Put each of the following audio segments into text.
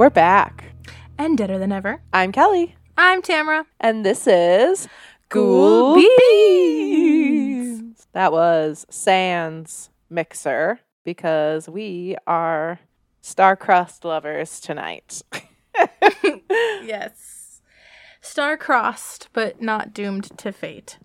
We're back. And deader than ever. I'm Kelly, I'm Tamara. and this is Ghoul. Beans. That was Sans Mixer because we are star-crossed lovers tonight. Yes. Star crossed, but not doomed to fate.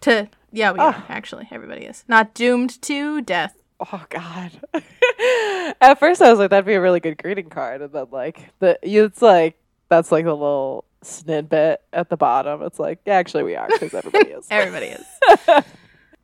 To yeah, we ah. are Oh. actually. Everybody is not doomed to death. Oh God! At first, I was like, "That'd be a really good greeting card," and then like the it's like that's like a little snippet at the bottom. It's like, yeah, actually, we are because everybody is. Everybody is.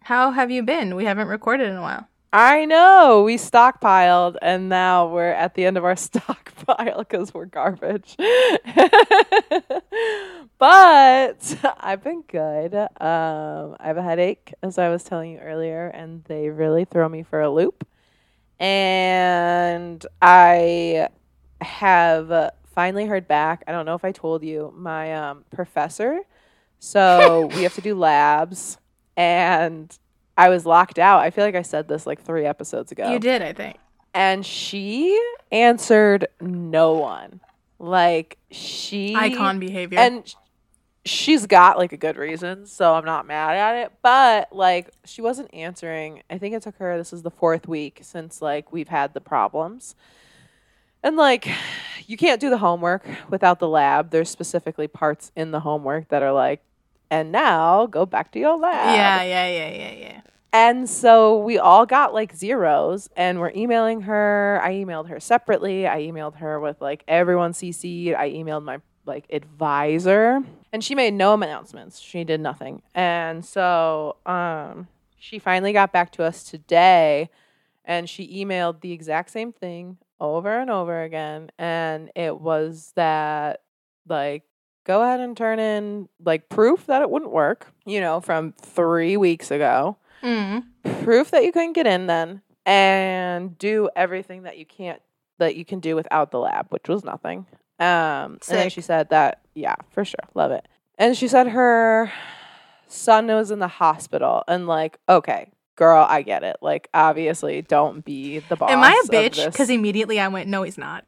How have you been? We haven't recorded in a while. I know we stockpiled, and now we're at the end of our stockpile because we're garbage. but I've been good. Um, I have a headache, as I was telling you earlier, and they really throw me for a loop. And I have finally heard back. I don't know if I told you, my um, professor. So we have to do labs, and I was locked out. I feel like I said this like three episodes ago. You did, I think. And she answered no one. Like she Icon behavior. and she's got like a good reason, so I'm not mad at it. But like she wasn't answering. I think it took her this is the fourth week since like we've had the problems. And like you can't do the homework without the lab. There's specifically parts in the homework that are like, and now go back to your lab. yeah, yeah, yeah, yeah, yeah. And so we all got like zeros and we're emailing her. I emailed her separately. I emailed her with like everyone CC'd. I emailed my like advisor and she made no announcements. She did nothing. And so um she finally got back to us today and she emailed the exact same thing over and over again and it was that like go ahead and turn in like proof that it wouldn't work, you know, from 3 weeks ago Mm. proof that you couldn't get in then and do everything that you can't that you can do without the lab which was nothing um and then she said that yeah for sure love it and she said her son was in the hospital and like okay girl i get it like obviously don't be the boss Am I a bitch? Because immediately I went, no, he's not.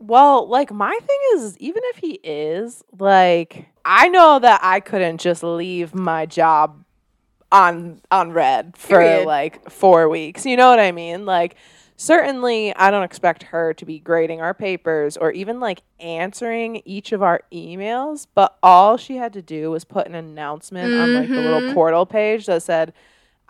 Well, like my thing is, even if he is, like I know that I couldn't just leave my job on on red for Period. like four weeks. You know what I mean? Like certainly I don't expect her to be grading our papers or even like answering each of our emails, but all she had to do was put an announcement on like the little Mhm. portal page that said,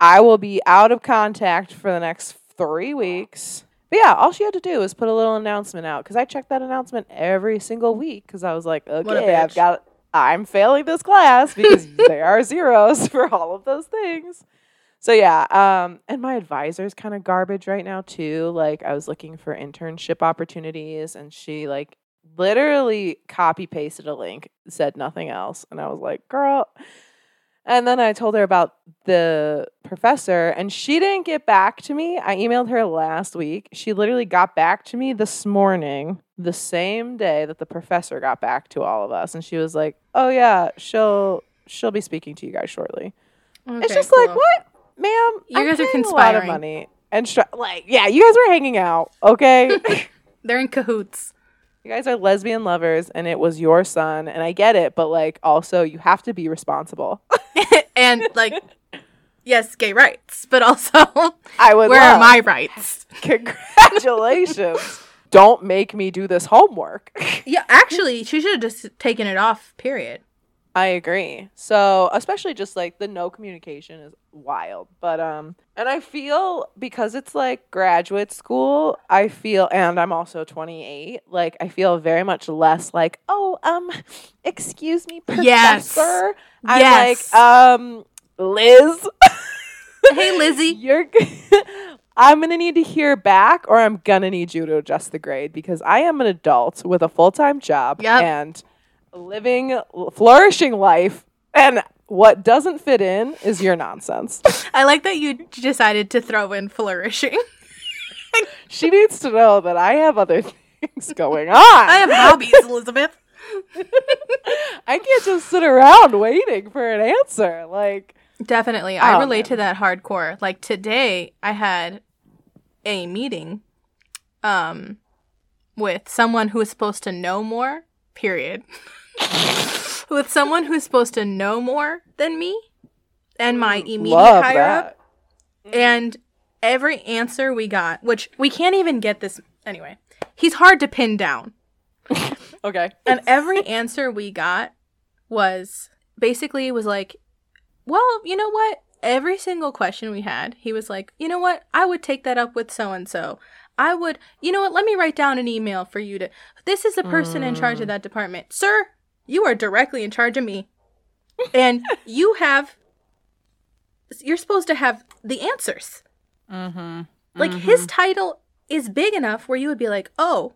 I will be out of contact for the next three weeks. But yeah, all she had to do was put a little announcement out because I checked that announcement every single week because I was like, okay, I've got, I'm failing this class because there are zeros for all of those things. So yeah, um, and my advisor's kind of garbage right now too. Like I was looking for internship opportunities, and she like literally copy pasted a link, said nothing else, and I was like, girl. And then I told her about the professor, and she didn't get back to me. I emailed her last week. She literally got back to me this morning, the same day that the professor got back to all of us, and she was like, "Oh yeah, she'll she'll be speaking to you guys shortly." it's Okay, just like, what, ma'am? You I'm guys are paying a lot of conspiring. money and like, yeah, you guys were hanging out, okay? They're in cahoots. You guys are lesbian lovers, and it was your son, and I get it, but like, also, you have to be responsible. and like, yes, gay rights, but also, I would. where are my rights? Congratulations. Don't make me do this homework. Yeah, actually, she should have just taken it off. Period. I agree. So, especially just like the no communication is wild. But um and I feel because it's like graduate school, I feel and I'm also 28, like I feel very much less like, "Oh, um excuse me, professor." Yes. I'm Yes. like, um Liz, Hey, Lizzie. you're I'm going to need to hear back or I'm going to need you to adjust the grade because I am an adult with a full-time job Yep. and living flourishing life and what doesn't fit in is your nonsense. I like that you decided to throw in flourishing. she needs to know that I have other things going on. I have hobbies, Elizabeth. I can't just sit around waiting for an answer. Like, Definitely. I Oh, relate man. to that hardcore. Like today I had a meeting um with someone who is supposed to know more, period. With someone who's supposed to know more than me and my immediate Love higher up. Mm-hmm. And every answer we got, which we can't even get this anyway. He's hard to pin down. Okay. And every answer we got was basically was like, well, you know what? Every single question we had, he was like, you know what? I would take that up with so and so. I would, you know what? Let me write down an email for you to. This is the person in charge of mm. that department. Sir, you are directly in charge of me. And you have, you're supposed to have the answers. Mm-hmm. Like his title is big enough where you would be like, oh,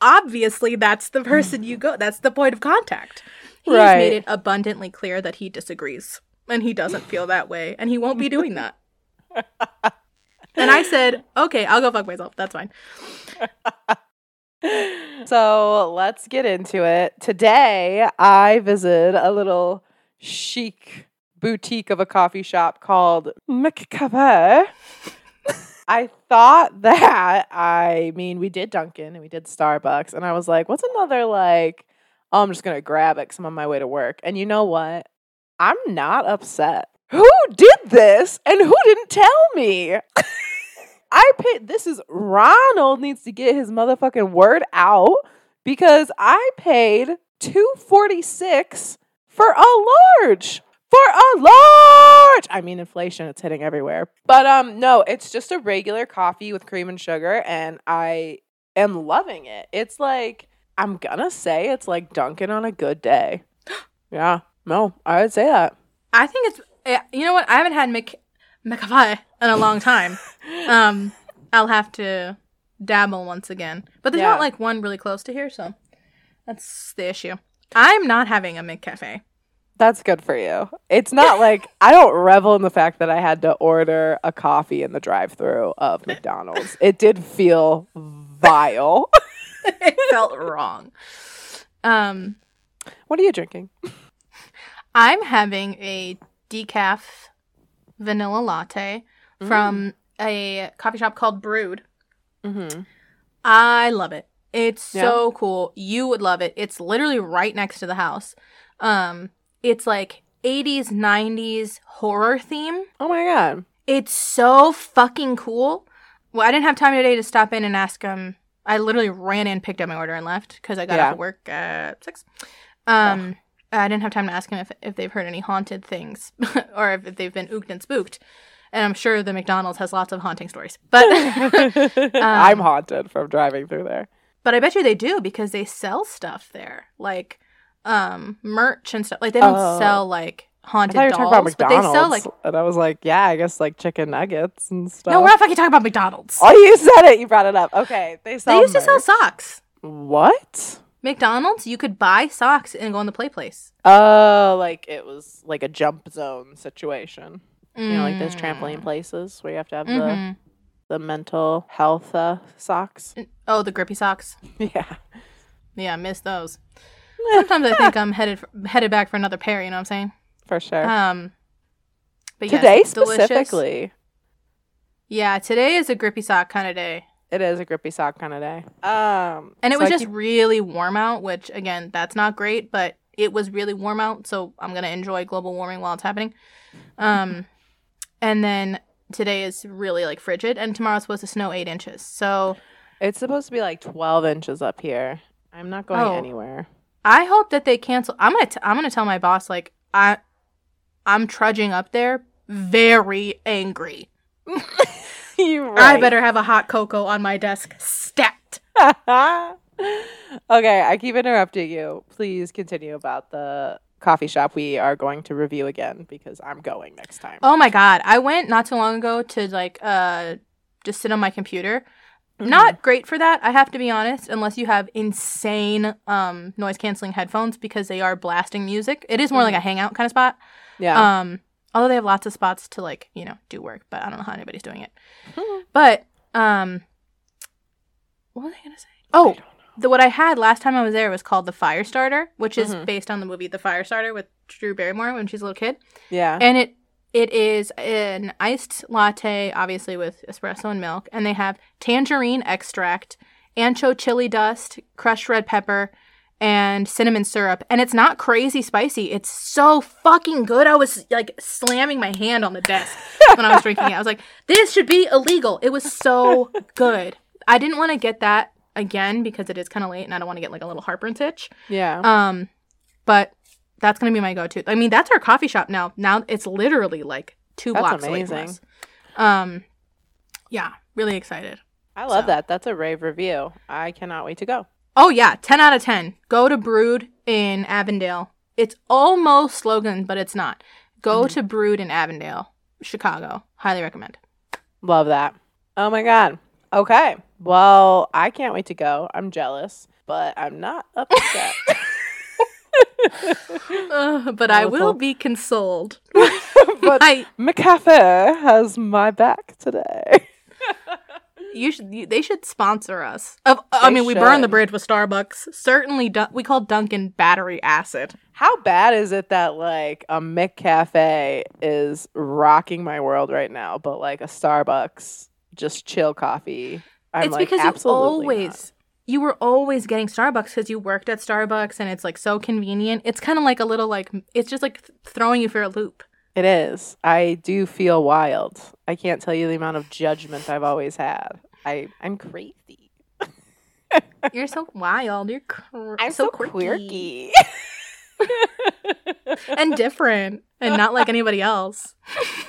obviously that's the person you go. That's the point of contact. He's Right. made it abundantly clear that he disagrees and he doesn't feel that way and he won't be doing that. and I said, okay, I'll go fuck myself. That's fine. So let's get into it. Today, I visited a little chic boutique of a coffee shop called McCafe. I thought that, I mean, we did Dunkin' and we did Starbucks, and I was like, what's another, like, oh, I'm just going to grab it because I'm on my way to work. And you know what? I'm not upset. Who did this and who didn't tell me? I paid. This is Ronald needs to get his motherfucking word out because I paid two forty six for a large. For a large. I mean, inflation. It's hitting everywhere. But um, no, it's just a regular coffee with cream and sugar, and I am loving it. It's like I'm gonna say it's like Dunkin' on a good day. yeah. No, I would say that. I think it's, eh, you know what? I haven't had Mc, McCafe in a long time. um, I'll have to dabble once again. But there's Yeah. not like one really close to here, so that's the issue. I'm not having a McCafe. That's good for you. It's not like I don't revel in the fact that I had to order a coffee in the drive-through of McDonald's. It did feel vile. it felt wrong. Um, what are you drinking? I'm having a decaf vanilla latte from a coffee shop called Brood. Mm-hmm. I love it. It's Yeah. so cool. You would love it. It's literally right next to the house. Um, it's like 80s, 90s horror theme. Oh my god. It's so fucking cool. Well, I didn't have time today to stop in and ask um I literally ran in, picked up my order, and left because I got Yeah. off of work at six. Um, I didn't have time to ask him if, if they've heard any haunted things or if they've been ooked and spooked. And I'm sure the McDonald's has lots of haunting stories, but I'm haunted from driving through there. but I bet you they do because they sell stuff there, like um merch and stuff. Like they don't Oh. sell like I haunted thought you were dolls, talking about but they McDonald's, sell like and I was like, yeah, I guess like chicken nuggets and stuff. no, we're not fucking talking about McDonald's. Oh, you said it. You brought it up. Okay, they sell. they used to sell socks. What? McDonald's, you could buy socks and go in the play place. Oh, like it was like a jump zone situation. You know, like those Mm. trampoline places where you have to have the Mhm. the mental health uh, socks. Oh, the grippy socks. Yeah. Yeah, I miss those. Sometimes I think I'm headed for, headed back for another pair. You know what I'm saying? For sure. Um, but yes, Today delicious. specifically, Yeah, today is a grippy sock kind of day, it is a grippy sock kind of day. Um, and it so was I just keep- really warm out. Which again, that's not great, but it was really warm out, so I'm gonna enjoy global warming while it's happening. Um, and then today is really like frigid, and tomorrow's supposed to snow eight inches. So it's supposed to be like twelve inches up here. I'm not going Oh. anywhere. I hope that they cancel. I'm gonna t- I'm gonna tell my boss like I I'm trudging up there very angry. you I better have a hot cocoa on my desk stat. okay, I keep interrupting you. Please continue about the coffee shop we are going to review again because I'm going next time. Oh my god, I went not too long ago to like uh just sit on my computer. Mm-hmm. Not great for that, I have to be honest, unless you have insane um noise canceling headphones because they are blasting music. It is more like a hangout kind of spot. Mm-hmm. Yeah. Um, although they have lots of spots to like, you know, do work, but I don't know how anybody's doing it. Hmm. But um, what was I gonna say? Oh, the what I had last time I was there was called the Fire Starter, which is Mhm. based on the movie The Fire Starter with Drew Barrymore when she's a little kid, yeah. and it it is an iced latte, obviously with espresso and milk, and they have tangerine extract ancho chili dust, crushed red pepper, and cinnamon syrup. And it's not crazy spicy. It's so fucking good. I was like slamming my hand on the desk when I was drinking it. I was like, this should be illegal. It was so good. I didn't want to get that again because it is kind of late and I don't want to get like a little heartburn itch. Yeah. Um, but that's gonna be my go-to. I mean, that's our coffee shop now. Now it's literally like two That's blocks away from us. Um, yeah, really excited. I love so- that. That's a rave review. I cannot wait to go. Oh yeah, ten out of ten. Go to Brood in Avondale. It's almost slogan, but it's not. Go Mm-hmm. to Brood in Avondale, Chicago. Highly recommend. Love that. Oh my god. Okay. Well, I can't wait to go. I'm jealous, but I'm not upset. Uh, but I will be consoled. but I McCafe has my back today. You should you, they should sponsor us. Of, I mean, we burn the bridge with Starbucks. Certainly, Dun- we call Dunkin' battery acid. How bad is it that like a McCafe is rocking my world right now, but like a Starbucks just chill coffee? I'm it's like, because you always not. you were always getting Starbucks because you worked at Starbucks and it's like so convenient. It's kind of like a little like it's just like th- throwing you for a loop. It is. I do feel wild. I can't tell you the amount of judgment I've always had. I I'm crazy. You're so wild. You're cr- I'm so, so, quirky quirky. and different and not like anybody else.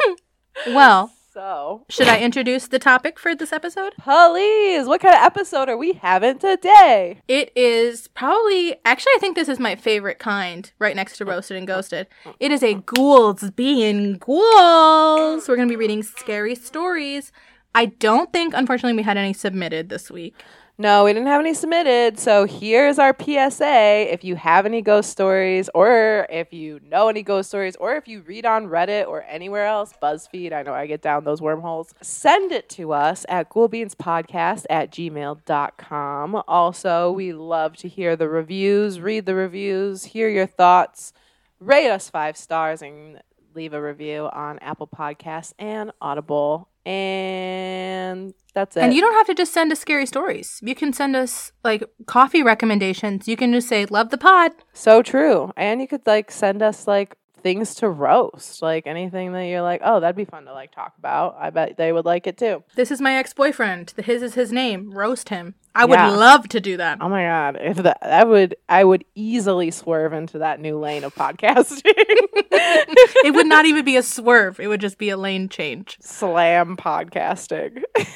well, so, should I introduce the topic for this episode? please, what kind of episode are we having today? It is probably actually I think this is my favorite kind, right next to roasted and ghosted. It is a ghouls being ghouls. We're gonna be reading scary stories. I don't think, unfortunately, we had any submitted this week. No, we didn't have any submitted. So here's our PSA. If you have any ghost stories, or if you know any ghost stories, or if you read on Reddit or anywhere else, BuzzFeed, I know I get down those wormholes, send it to us at ghoulbeanspodcast at gmail.com. Also, we love to hear the reviews, read the reviews, hear your thoughts, rate us five stars, and leave a review on Apple Podcasts and Audible. And that's it. And you don't have to just send us scary stories. You can send us like coffee recommendations. You can just say, "Love the pod." So true. And you could like send us like things to roast, like anything that you're like, oh, that'd be fun to like talk about. I bet they would like it too. This is my ex-boyfriend. The his is his name. Roast him. I would Yeah. love to do that. Oh my god, if that that would I would easily swerve into that new lane of podcasting. it would not even be a swerve. It would just be a lane change. Slam podcasting.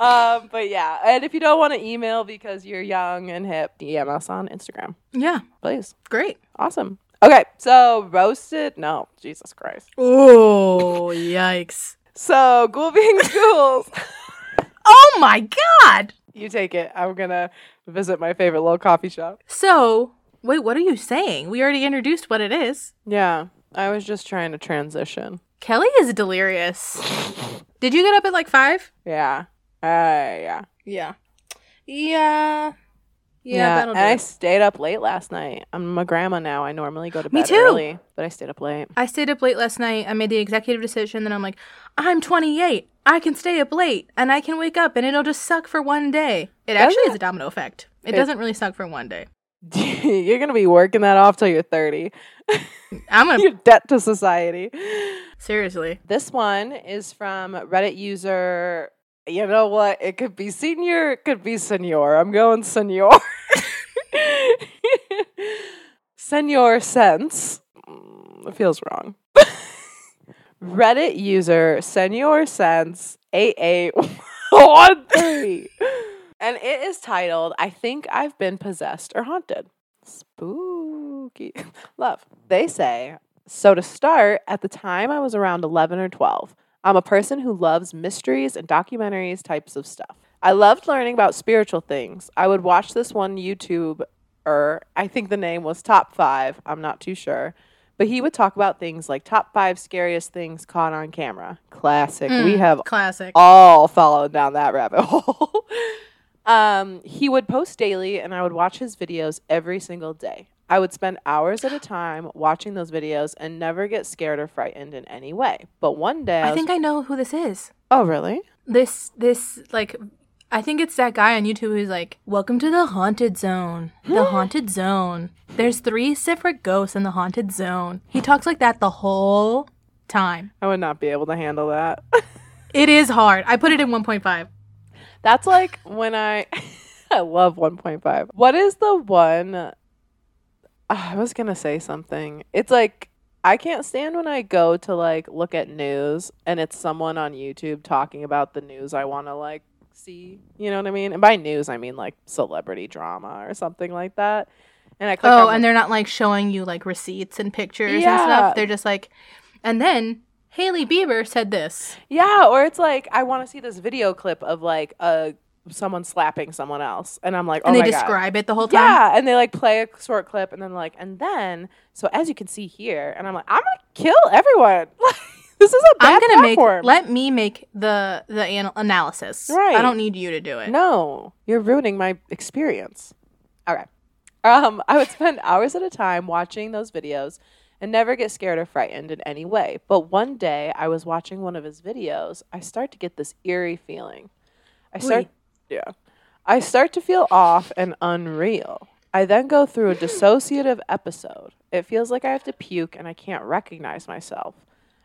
um, but yeah, and if you don't want to email because you're young and hip, DM us on Instagram, Yeah, please. great. Awesome. Okay, so roasted. No, Jesus Christ. Oh, yikes. So ghoul being ghouls. Oh my god. You take it. I'm gonna visit my favorite little coffee shop. So, wait, what are you saying? We already introduced what it is. Yeah, I was just trying to transition. Kelly is delirious. Did you get up at like 5? Yeah. Uh, yeah. Yeah. Yeah. Yeah, do. and I stayed up late last night. I'm a grandma now. I normally go to Me bed too. early, but I stayed up late. I stayed up late last night. I made the executive decision that I'm like, I'm 28. I can stay up late and I can wake up and it'll just suck for one day. It Does actually it? is a domino effect. It, It- doesn't really suck for one day. you're gonna be working that off till you're 30. I'm gonna You're debt to society. seriously. This one is from Reddit user. You know what? It could be senior, it could be senor. I'm going senor. Senor sense. Mm, It feels wrong. Reddit user senor sense 8813. and it is titled, I think I've been possessed or haunted. Spooky. Love. They say, so to start, at the time I was around 11 or 12. I'm a person who loves mysteries and documentaries types of stuff. I loved learning about spiritual things. I would watch this one YouTube or I think the name was Top 5, I'm not too sure. But he would talk about things like top 5 scariest things caught on camera. Classic. we Mm, have classic. all followed down that rabbit hole. um, he would post daily, and I would watch his videos every single day. I would spend hours at a time watching those videos and never get scared or frightened in any way. But one day, I, I was, think I know who this is. oh really? This this like I think it's that guy on YouTube who's like, "Welcome to the haunted zone. The haunted zone. There's three separate ghosts in the haunted zone." He talks like that the whole time. I would not be able to handle that. It is hard. I put it in 1.5. That's like when I I love 1.5. What is the one I was going to say something. It's like I can't stand when I go to like look at news and it's someone on YouTube talking about the news I want to like see, you know what I mean? And by news I mean like celebrity drama or something like that. And I click Oh, on and the- they're not like showing you like receipts and pictures and stuff. They're just like, and then Hailey Bieber said this. Yeah, or it's like I want to see this video clip of like a someone slapping someone else and I'm like, "Oh And they my god." describe it the whole time. Yeah, and they like play a short clip and then like and then so as you can see here and I'm like I'm gonna kill everyone. this is a bad I'm gonna platform. make let me make the the anal- analysis. Right. I don't need you to do it. no, you're ruining my experience. Okay, um, I would spend hours at a time watching those videos and never get scared or frightened in any way. But one day I was watching one of his videos. I start to get this eerie feeling. I start, yeah, I start to feel off and unreal. I then go through a dissociative episode. It feels like I have to puke and I can't recognize myself.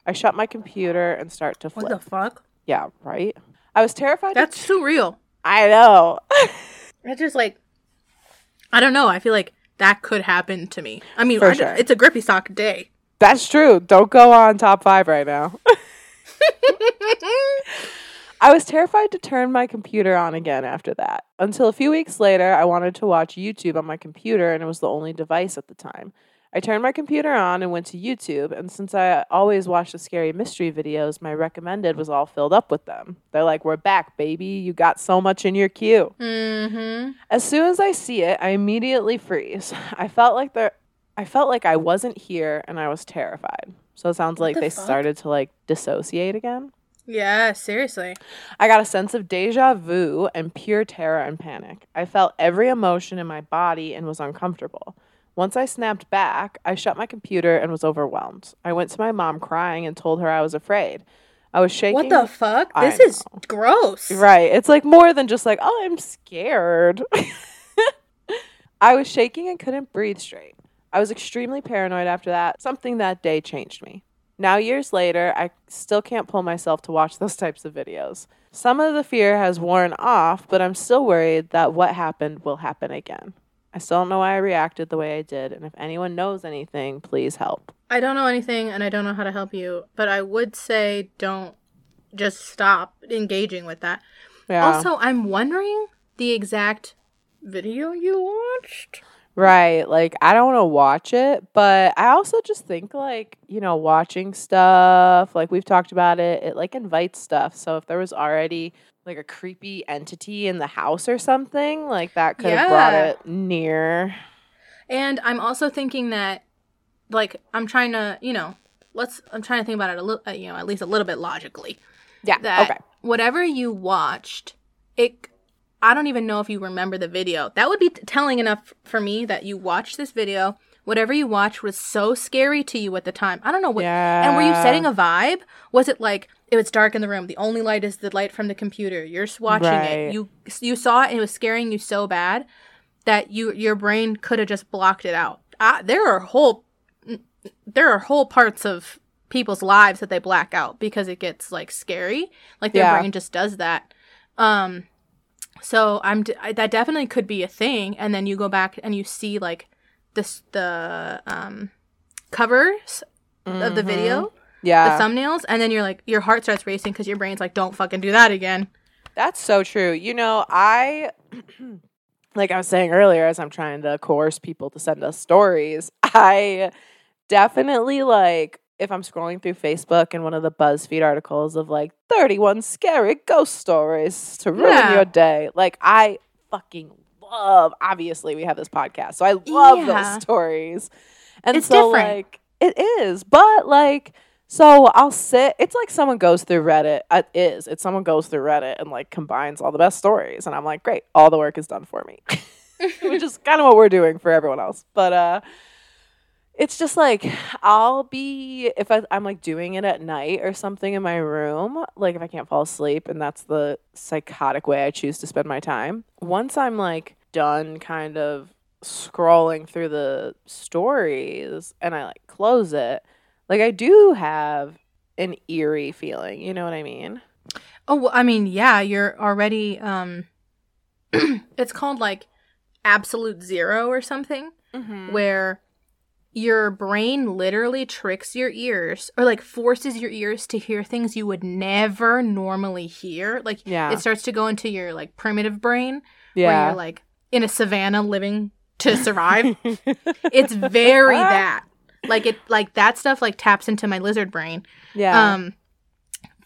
I shut my computer and start to flip. What the fuck? yeah, right. I was terrified. That's too real. I know. It's just like I don't know. I feel like that could happen to me. I mean, For I- sure. it's a grippy sock day. That's true. Don't go on top five right now. I was terrified to turn my computer on again after that. Until a few weeks later, I wanted to watch YouTube on my computer, and it was the only device at the time. I turned my computer on and went to YouTube, and since I always watch the scary mystery videos, my recommended was all filled up with them. They're like, We're back, baby. You got so much in your queue. mm-hmm. As soon as I see it, I immediately freeze. I felt like there I felt like I wasn't here and I was terrified. So it sounds like the they fuck? started to like dissociate again. Yeah, seriously. I got a sense of deja vu and pure terror and panic. I felt every emotion in my body and was uncomfortable. Once I snapped back, I shut my computer and was overwhelmed. I went to my mom crying and told her I was afraid. I was shaking. What the fuck? I This is gross. Right. It's like more than just like, oh, I'm scared. I was shaking and couldn't breathe straight. I was extremely paranoid after that. Something that day changed me. Now, years later, I still can't pull myself to watch those types of videos. Some of the fear has worn off, but I'm still worried that what happened will happen again. I still don't know why I reacted the way I did, and if anyone knows anything, please help. I don't know anything and I don't know how to help you, but I would say don't just stop engaging with that. Yeah. Also, I'm wondering the exact video you watched. Right. Like, I don't want to watch it, but I also just think, like, you know, watching stuff, like we've talked about it, it like invites stuff. So if there was already like a creepy entity in the house or something, like that could have brought it near. And I'm also thinking that, like, I'm trying to, you know, let's, I'm trying to think about it a little, uh, you know, at least a little bit logically. Yeah. That okay. whatever you watched, it, I don't even know if you remember the video. That would be t- telling enough for me that you watched this video. Whatever you watched was so scary to you at the time. I don't know what. And were you setting a vibe? Was it like it was dark in the room? The only light is the light from the computer. You're watching Right. it. You you saw it and it was scaring you so bad that you your brain could have just blocked it out. I, there are whole there are whole parts of people's lives that they black out because it gets like scary. Like their Yeah. brain just does that. Um so I'm d- I, that definitely could be a thing and then you go back and you see like this the um covers of the video, Yeah. the thumbnails and then you're like your heart starts racing cuz your brain's like don't fucking do that again. That's so true. You know, I like I was saying earlier as I'm trying to coerce people to send us stories, I definitely like if I'm scrolling through Facebook and one of the BuzzFeed articles of like 31 scary ghost stories to ruin Yeah. your day. Like I fucking love obviously we have this podcast. So I love Yeah. those stories. And It's so different. like it is, but like so I'll sit. It's like someone goes through Reddit. It is. It's someone goes through Reddit and like combines all the best stories, and I'm like, great, all the work is done for me, which is kind of what we're doing for everyone else. But uh, it's just like I'll be if I, I'm like doing it at night or something in my room, like if I can't fall asleep, and that's the psychotic way I choose to spend my time. Once I'm like done, kind of scrolling through the stories, and I like close it, like I do have an eerie feeling. You know what I mean? Oh, well, I mean, yeah, you're already um it's called like absolute zero or something Mm-hmm. where your brain literally tricks your ears or like forces your ears to hear things you would never normally hear. Like Yeah. it starts to go into your like primitive brain where yeah. you're like in a savannah living to survive. it's very that. Like it like that stuff like taps into my lizard brain. yeah. Um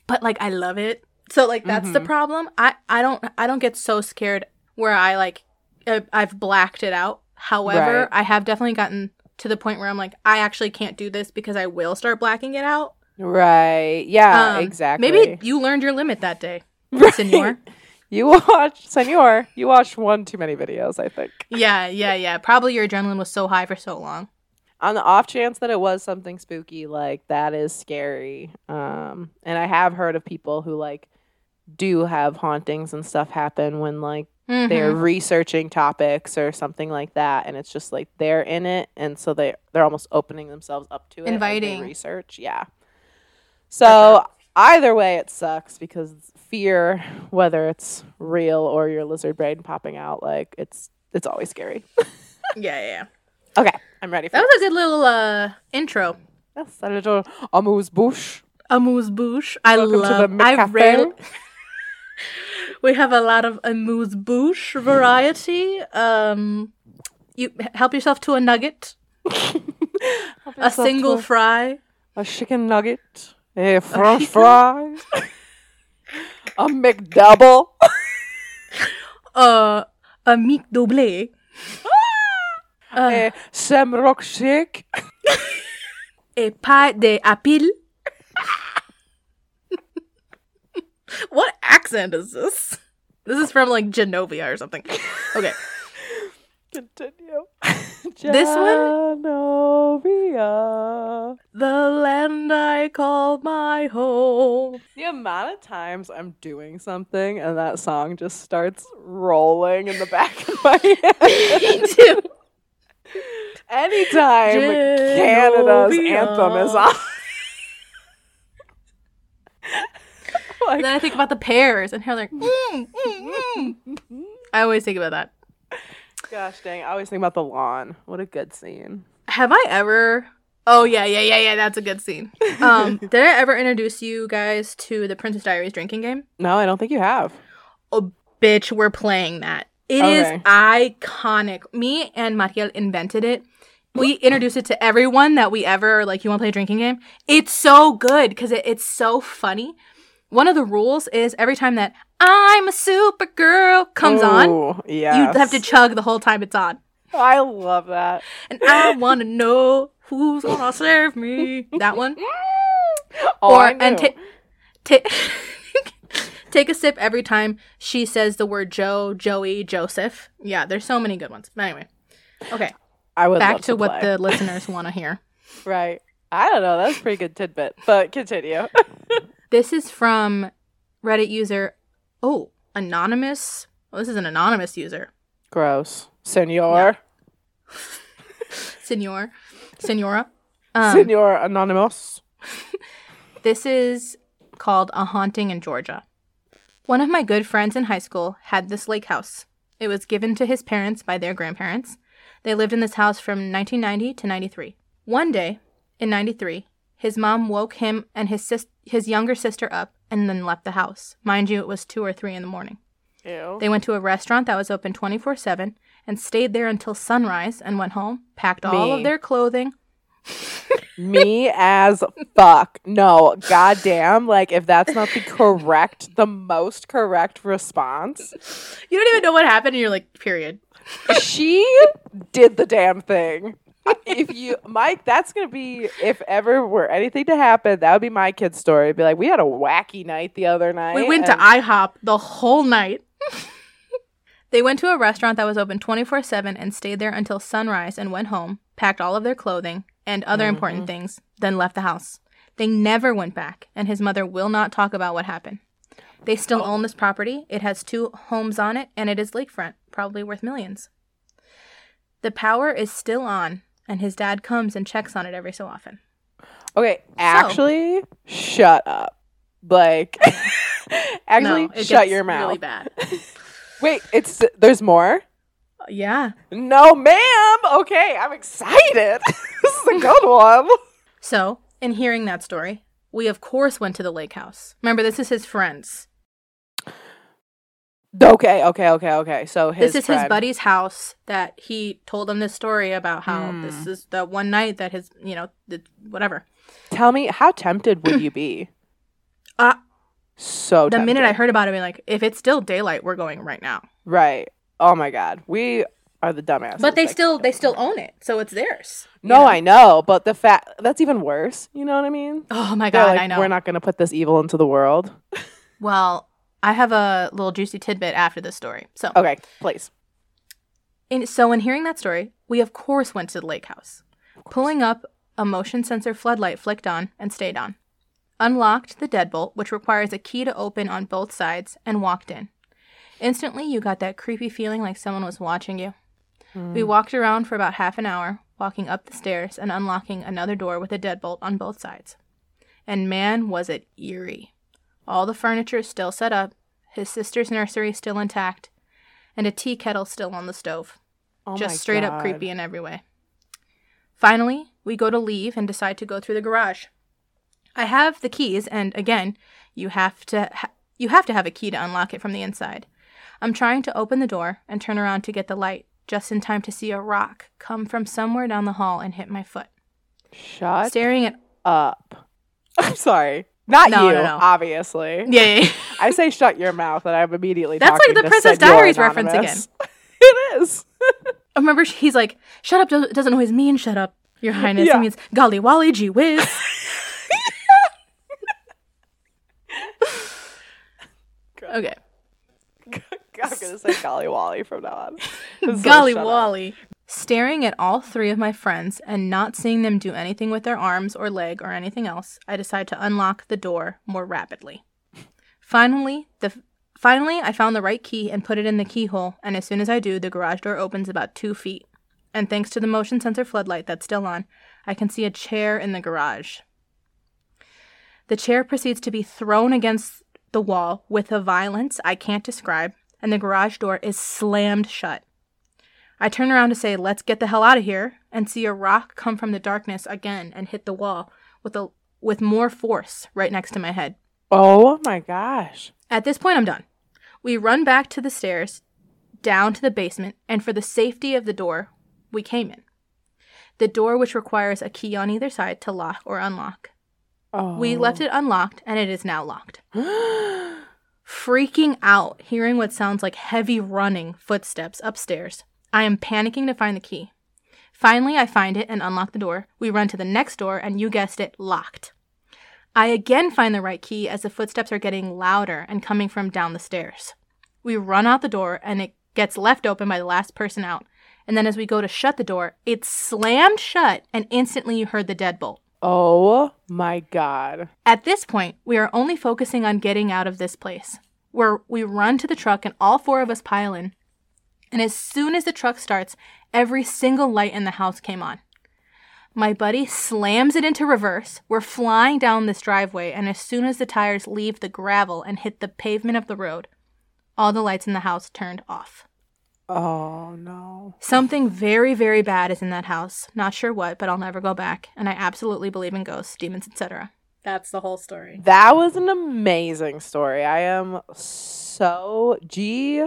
but like I love it. So like that's the Mhm. problem. I I don't I don't get so scared where I like uh, I've blacked it out. However, Right. I have definitely gotten to the point where I'm like I actually can't do this because I will start blacking it out. right. Yeah. Um, exactly. Maybe you learned your limit that day, Right. senor. You watched, Senor, you watched one too many videos, I think. yeah, yeah, yeah. Probably your adrenaline was so high for so long. On the off chance that it was something spooky, like that is scary. Um, and I have heard of people who like do have hauntings and stuff happen when like they're Mhm. researching topics or something like that, and it's just like they're in it, and so they they're almost opening themselves up to it. Inviting. research, yeah. So either way, it sucks because fear, whether it's real or your lizard brain popping out, like it's it's always scary. yeah, yeah, yeah. Okay, I'm ready for That was a good little uh intro. Yes, a little amuse bouche. Amuse bouche. I Welcome to love. the I we have a lot of amuse bouche variety. Um, you help yourself to a nugget, a single fry. a chicken nugget, a French fry, a McDouble, uh, a mic doublé. Uh, a shamrock shake, a pie de apple. what accent is this? This is from like Genovia or something. Okay. Continue. This one? Genovia. The land I call my home. Amount of times I'm doing something and that song just starts rolling in the back of my head. too. Anytime Canada's anthem is on. like, then I think about the pears and how they're. Mm, mm, mm. I always think about that. gosh dang, I always think about the lawn. What a good scene. Have I ever? Oh yeah, yeah, yeah, yeah. That's a good scene. Um, did I ever introduce you guys to the Princess Diaries drinking game? No, I don't think you have. Oh, bitch, we're playing that. It is Okay. iconic. Me and Mariel invented it. We introduced it to everyone that we ever like. You want to play a drinking game? It's so good because it, it's so funny. One of the rules is every time that "I'm a Supergirl" comes on, Ooh, yes. you have to chug the whole time it's on. I love that. And I want to know who's gonna save me. That one. Oh, or and knew. ta- ta- take a sip every time she says the word Joe, Joey, Joseph. Yeah, there's so many good ones. But anyway, okay, I would back love to, what the listeners want to hear. right. I don't know. That's a pretty good tidbit, but continue. This is from Reddit user. Oh, anonymous. Oh, this is an anonymous user. Gross, Senor, Senor, Senora. Um, Senor Anonymous. This is called A Haunting in Georgia. One of my good friends in high school had this lake house. It was given to his parents by their grandparents. They lived in this house from 1990 to 93. One day, in 93, his mom woke him and his sis- his younger sister up and then left the house. Mind you, it was 2 or 3 in the morning. Ew. They went to a restaurant that was open 24/7 and stayed there until sunrise and went home, packed all of their clothing. Me as fuck. No, goddamn. Like, if that's not the correct, the most correct response, You don't even know what happened and you're like, "Period." she did the damn thing. If you, Mike, that's gonna be if ever were anything to happen, that would be my kid's story. It'd be like, we had a wacky night the other night. We went to IHOP the whole night. They went to a restaurant that was open 24 7 and stayed there until sunrise and went home, packed all of their clothing, and other important Mhm. things, then left the house. They never went back, and his mother will not talk about what happened. They still own this property. It has two homes on it, and it is lakefront, probably worth millions. The power is still on, and his dad comes and checks on it every so often. Okay, actually, shut up. Like, actually, No, shut your mouth. Really bad. Wait, it's there's more. yeah. No, ma'am. Okay, I'm excited. this is a good one. So, in hearing that story, we of course went to the lake house. Remember, this is his friends. Okay, okay, okay, okay. So his this is his buddy's house that he told them this story about how Hmm. this is the one night that his, you know, the, whatever. Tell me, how tempted would you be? Uh, so the minute I heard about it, I'm like, if it's still daylight, we're going right now. right. Oh my god, we are the dumbasses. But they still they still own it, so it's theirs. No, know? I know, but the fact that's even worse. You know what I mean? Oh my god, like, I know. We're not going to put this evil into the world. Well, I have a little juicy tidbit after this story. So, Okay, please. in, so in hearing that story, we of course went to the lake house. Pulling up, a motion sensor floodlight flicked on and stayed on. Unlocked the deadbolt, which requires a key to open on both sides, and walked in. Instantly, you got that creepy feeling like someone was watching you. Hmm. We walked around for about half an hour, walking up the stairs and unlocking another door with a deadbolt on both sides. And man, was it eerie. All the furniture still set up, his sister's nursery still intact, and a tea kettle still on the stove. Oh Just straight up creepy in every way. Finally, we go to leave and decide to go through the garage. I have the keys, and again, you have to ha- you have to have a key to unlock it from the inside. I'm trying to open the door and turn around to get the light, just in time to see a rock come from somewhere down the hall and hit my foot. Shut Staring at up. I'm sorry. Not No, you, no, no. obviously. yeah, yeah, yeah. I say shut your mouth, and I'm immediately That's like the Princess Diaries reference again. it is. I remember he's like, "Shut up!" Doesn't always mean "shut up." Your Highness. Yeah. It means "golly wally gee whiz." Okay. I'm gonna say golly wally from now on. So Golly up. Wally. Staring at all three of my friends and not seeing them do anything with their arms or leg or anything else, I decide to unlock the door more rapidly. Finally, the finally I found the right key and put it in the keyhole, and as soon as I do, the garage door opens about two feet. And thanks to the motion sensor floodlight that's still on, I can see a chair in the garage. The chair proceeds to be thrown against the wall with a violence I can't describe, and the garage door is slammed shut. I turn around to say, let's get the hell out of here, and see a rock come from the darkness again and hit the wall with, a, with more force right next to my head. Oh my gosh. At this point, I'm done. We run back to the stairs, down to the basement, and for the safety of the door, we came in. The door, which requires a key on either side to lock or unlock. Oh. We left oh. it unlocked, and it is now locked. Freaking out, hearing what sounds like heavy running footsteps upstairs. I am panicking to find the key. Finally, I find it and unlock the door. We run to the next door, and you guessed it, locked. I again find the right key as the footsteps are getting louder and coming from down the stairs. We run out the door, and it gets left open by the last person out. And then as we go to shut the door, it's slammed shut, and instantly you heard the deadbolt. Oh my god. At this point, we are only focusing on getting out of this place, where we run to the truck and all four of us pile in. And as soon as the truck starts, every single light in the house came on. My buddy slams it into reverse. We're flying down this driveway, and as soon as the tires leave the gravel and hit the pavement of the road, all the lights in the house turned off. Oh no. Something very, very bad is in that house. Not sure what, but I'll never go back. And I absolutely believe in ghosts, demons, etc. That's the whole story. That was an amazing story. I am so G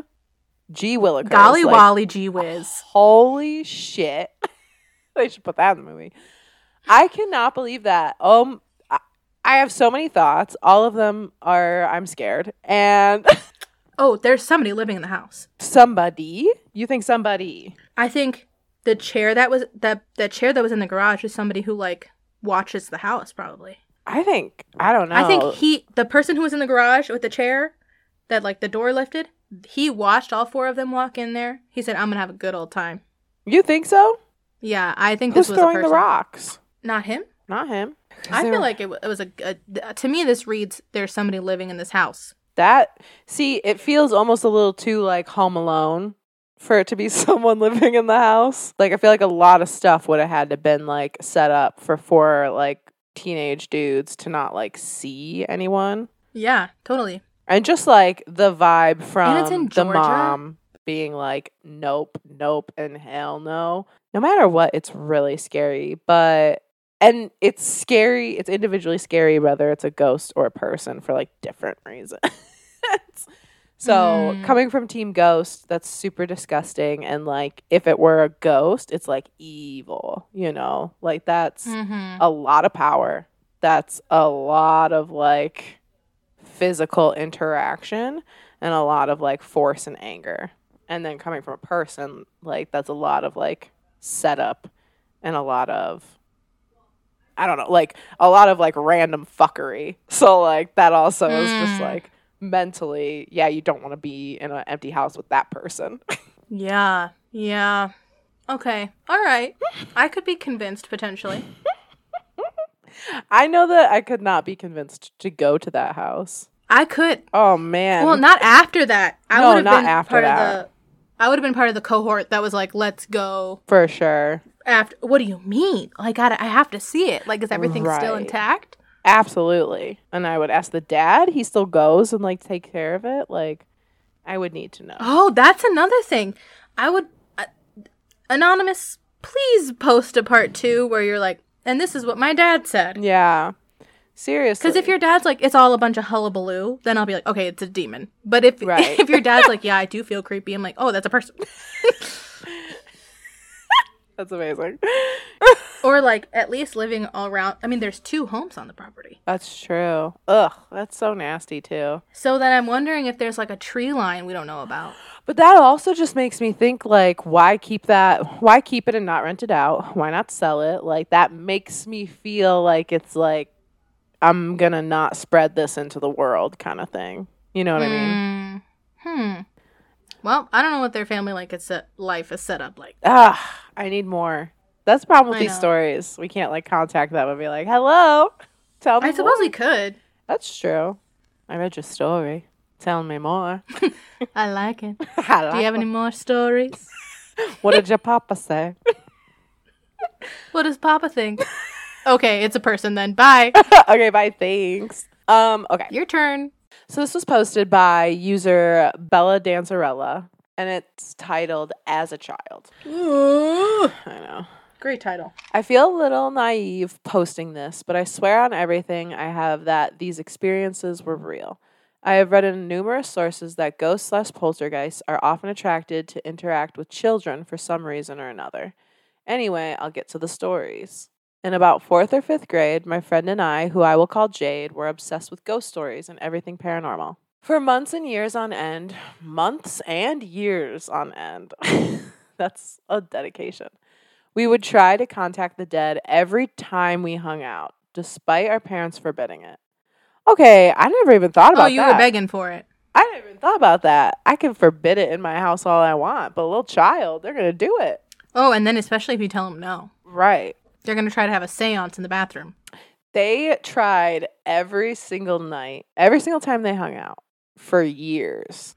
G Willikers. Golly like, Wally Gee Whiz. Holy shit. they should put that in the movie. I cannot believe that. Um I, I have so many thoughts. All of them are I'm scared. And Oh, there's somebody living in the house. somebody, you think somebody I think the chair that was that the chair that was in the garage is somebody who like watches the house probably. I think I don't know. I think he the person who was in the garage with the chair that like the door lifted, he watched all four of them walk in there. He said, "I'm going to have a good old time." You think so? Yeah, I think Who's this was throwing the rocks? Not him. Not him. I feel like it, it was a, a. To me, this reads there's somebody living in this house. That see it feels almost a little too like home alone for it to be someone living in the house. Like i feel like a lot of stuff would have had to been like set up for four like teenage dudes to not like see anyone. Yeah, totally. and just like the vibe from the mom being like nope nope and hell no. No matter what it's really scary but and it's scary it's individually scary whether it's a ghost or a person for like different reasons so Mm. coming from team ghost that's super disgusting and like if it were a ghost it's like evil you know like that's Mm-hmm. a lot of power. That's a lot of like physical interaction and a lot of like force and anger. And then coming from a person, like that's a lot of like setup and a lot of I don't know, like a lot of like random fuckery. So like that also is just Mm. like mentally, yeah, you don't want to be in an empty house with that person. Yeah, yeah. Okay, all right. I could be convinced potentially. I know that I could not be convinced to go to that house. I could. Oh man. Well, not after that. I No, would have not been after part that. of the. I would have been part of the cohort that was like, "Let's go." for sure. After, what do you mean? Like, I, I have to see it. Like, is everything still intact? Absolutely. And I would ask the dad. He still goes and like take care of it. Like, I would need to know. Oh, that's another thing. I would. Uh, anonymous, please post a part two where you're like, and this is what my dad said. Yeah. Seriously. Because if your dad's like, it's all a bunch of hullabaloo, then I'll be like, okay, it's a demon. But if Right. if your dad's like, yeah, I do feel creepy, I'm like, oh, that's a person. That's amazing. or like at least living all around. I mean, there's two homes on the property, that's true. Ugh, that's so nasty too. so then I'm wondering if there's like a tree line we don't know about. But that also just makes me think like why keep that why keep it and not rent it out? Why not sell it? Like that makes me feel like it's like I'm going to not spread this into the world kind of thing. You know what I mean? Hmm. Well, I don't know what their family like it's set, life is set up like. Ah, I need more. That's the problem with I these know. stories. We can't like contact them and be like, "Hello, tell me." I suppose we could. That's true. I read your story. Tell me more. I like it. I Do you have any more stories? What did your papa say? What does Papa think? okay, it's a person then. Bye. okay, bye. Thanks. Um. Okay. Your turn. So this was posted by user Bella Danzarella, and it's titled "As a Child." I know. Great title. I feel a little naive posting this, but I swear on everything I have that these experiences were real. I have read in numerous sources that ghosts slash poltergeists are often attracted to interact with children for some reason or another. Anyway, I'll get to the stories. In about fourth or fifth grade, my friend and I, who I will call Jade, were obsessed with ghost stories and everything paranormal. For months and years on end, months and years on end. That's a dedication. We would try to contact the dead every time we hung out, despite our parents forbidding it. Okay, I never even thought oh, about that. Oh, you that. were begging for it. I never even thought about that. I can forbid it in my house all I want, but a little child, they're gonna do it. Oh, and then especially if you tell them no, Right. They're gonna try to have a séance in the bathroom. They tried every single night, every single time they hung out for years.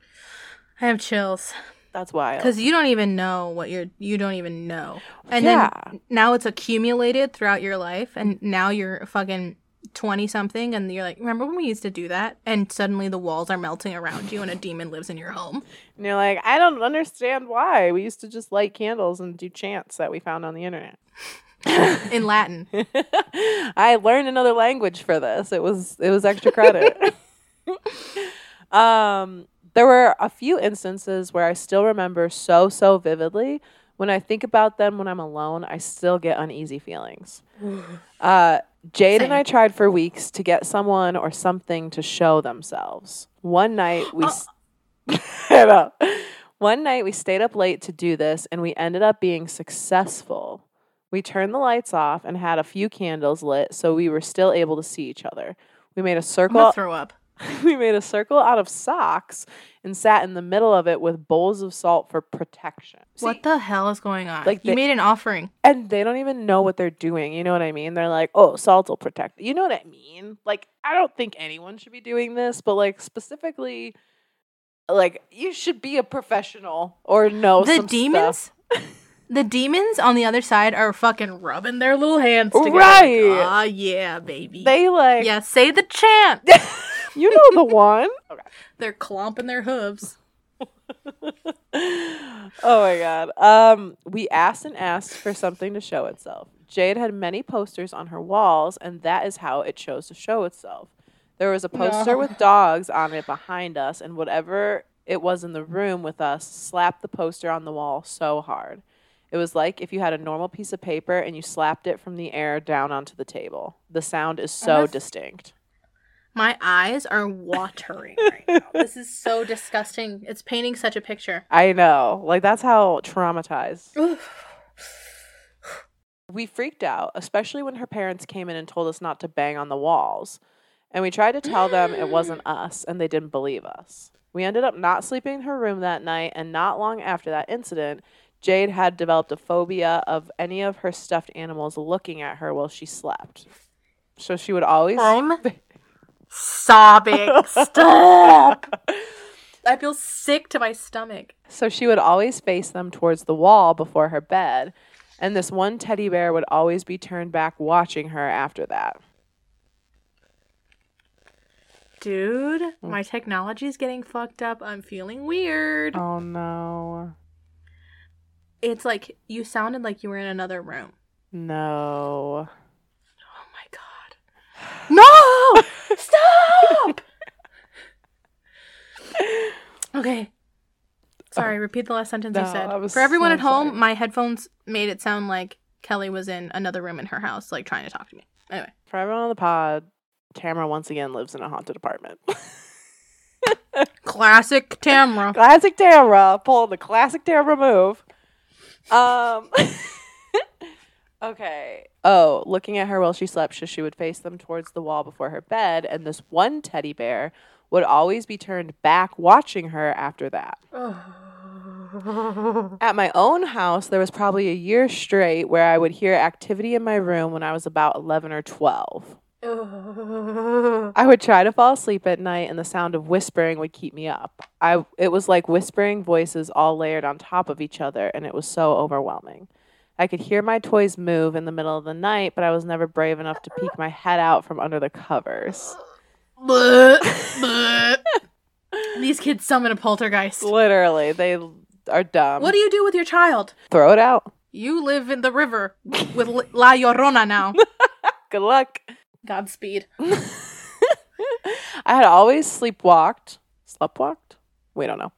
I have chills That's wild. because you don't even know what you're. You don't even know, and Yeah. then now it's accumulated throughout your life, and now you're fucking twenty something, and you're like, remember when we used to do that? And suddenly the walls are melting around you, and a demon lives in your home. And you're like, I don't understand why. We used to just light candles and do chants that we found on the internet. in Latin. I learned another language for this. It was it was extra credit. um, there were a few instances where I still remember so so vividly. When I think about them when I'm alone, I still get uneasy feelings. Uh, Jade and I tried for weeks to get someone or something to show themselves. One night we, s- I know. One night we stayed up late to do this, and we ended up being successful. We turned the lights off and had a few candles lit, so we were still able to see each other. We made a circle. throw up. we made a circle out of socks and sat in the middle of it with bowls of salt for protection. See, what the hell is going on? Like you made an offering. and they don't even know what they're doing. You know what I mean? They're like, "Oh, salt will protect." You know what I mean? Like, I don't think anyone should be doing this, but like specifically, like you should be a professional or know the demons. the demons on the other side are fucking rubbing their little hands together. Right. Ah, yeah, baby. They like, yeah, say the chant. you know the one. Okay. They're clomping their hooves. oh my god. Um, we asked and asked for something to show itself. Jade had many posters on her walls, and that is how it chose to show itself. There was a poster No. with dogs on it behind us, and whatever it was in the room with us slapped the poster on the wall so hard. It was like if you had a normal piece of paper and you slapped it from the air down onto the table. The sound is so distinct. My eyes are watering right now. This is so disgusting. It's painting such a picture. I know. Like that's how traumatized Oof. we freaked out, especially when her parents came in and told us not to bang on the walls. And we tried to tell them it wasn't us, and they didn't believe us. We ended up not sleeping in her room that night, and not long after that incident, Jade had developed a phobia of any of her stuffed animals looking at her while she slept. So she would always. I'm sobbing. Stop. I feel sick to my stomach. So she would always face them towards the wall before her bed, and this one teddy bear would always be turned back watching her after that. Dude, my mm. technology is getting fucked up. I'm feeling weird. Oh no. It's like you sounded like you were in another room. No. Oh my god. No! Stop! okay. Sorry, oh. repeat the last sentence you No, said. I For everyone so at home, sorry. my headphones made it sound like Kelly was in another room in her house, like trying to talk to me. Anyway. For everyone on the pod, Tamara once again lives in a haunted apartment. Classic Tamra. classic Tamara, pulling the classic Tamara move. Um. okay. Oh, looking at her while she slept, so she would face them towards the wall before her bed, and this one teddy bear would always be turned back watching her after that. At my own house, there was probably a year straight where I would hear activity in my room when I was about 11 or 12. I would try to fall asleep at night and the sound of whispering would keep me up. I it was like whispering voices all layered on top of each other and it was so overwhelming. I could hear my toys move in the middle of the night, but I was never brave enough to peek my head out from under the covers. These kids summon a poltergeist. Literally, they are dumb. What do you do with your child? Throw it out. You live in the river with La Llorona now. Good luck. Godspeed. I had always sleepwalked. Sleptwalked? We don't know.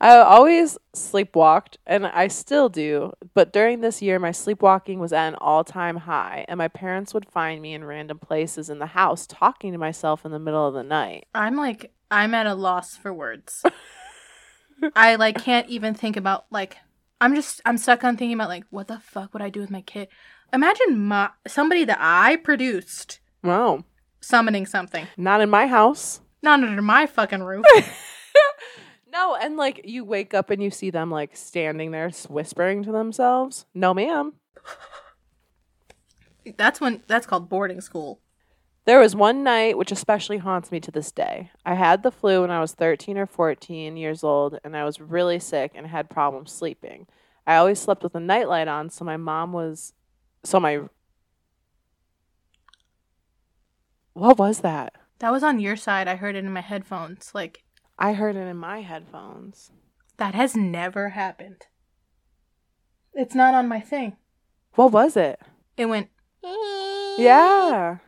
I always sleepwalked, and I still do. But during this year, my sleepwalking was at an all time high, and my parents would find me in random places in the house talking to myself in the middle of the night. I'm like, I'm at a loss for words. I like can't even think about like I'm just I'm stuck on thinking about like what the fuck would I do with my kid? Imagine my somebody that I produced Wow. summoning something. Not in my house. Not under my fucking roof. No, and like you wake up and you see them like standing there whispering to themselves. No, ma'am. that's when that's called boarding school. There was one night which especially haunts me to this day. I had the flu when I was 13 or 14 years old, and I was really sick and had problems sleeping. I always slept with a nightlight on, so my mom was. So my. What was that? That was on your side. I heard it in my headphones. Like I heard it in my headphones. that has never happened. It's not on my thing. What was it? It went Yeah.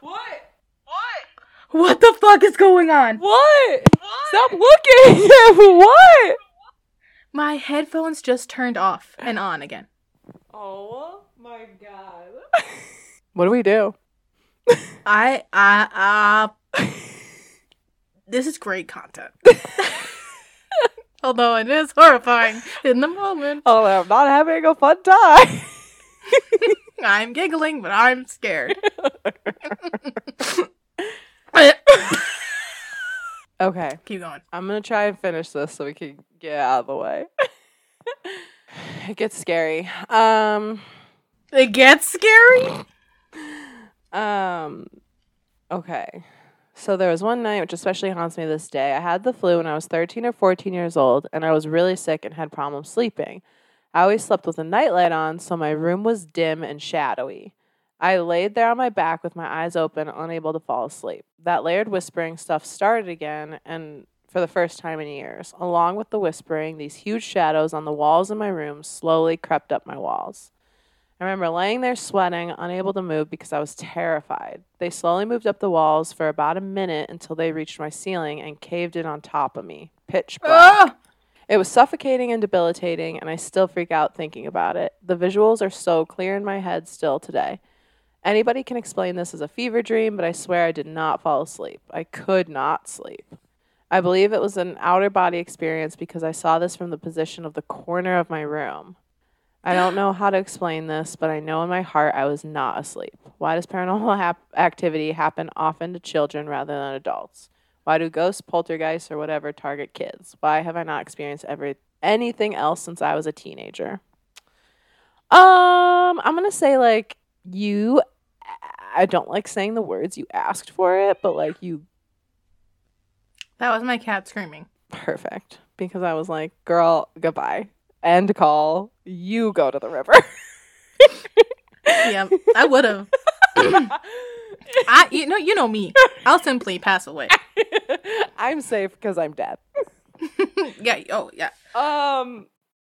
What? What? What the fuck is going on? What? what? Stop looking! what? My headphones just turned off and on again. Oh my god. what do we do? I I uh This is great content. Although it is horrifying in the moment. Oh, I'm not having a fun time. I'm giggling, but I'm scared. Okay. Keep going. I'm gonna try and finish this so we can get out of the way. it gets scary. Um It gets scary. Um okay. So there was one night which especially haunts me this day. I had the flu when I was 13 or 14 years old and I was really sick and had problems sleeping. I always slept with a nightlight on, so my room was dim and shadowy. I laid there on my back with my eyes open, unable to fall asleep. That layered whispering stuff started again, and for the first time in years. Along with the whispering, these huge shadows on the walls in my room slowly crept up my walls. I remember laying there sweating, unable to move because I was terrified. They slowly moved up the walls for about a minute until they reached my ceiling and caved in on top of me. Pitch black. Ah! It was suffocating and debilitating, and I still freak out thinking about it. The visuals are so clear in my head still today. Anybody can explain this as a fever dream, but I swear I did not fall asleep. I could not sleep. I believe it was an outer body experience because I saw this from the position of the corner of my room. I don't know how to explain this, but I know in my heart I was not asleep. Why does paranormal hap- activity happen often to children rather than adults? Why do ghosts, poltergeists, or whatever target kids? Why have I not experienced every anything else since I was a teenager? Um, I'm gonna say like you. I don't like saying the words you asked for it, but like you That was my cat screaming. perfect because I was like, girl, goodbye. End call. You go to the river. Yeah, I would have. I you know you know me. I'll simply pass away. I'm safe because I'm dead. yeah. Oh yeah. Um,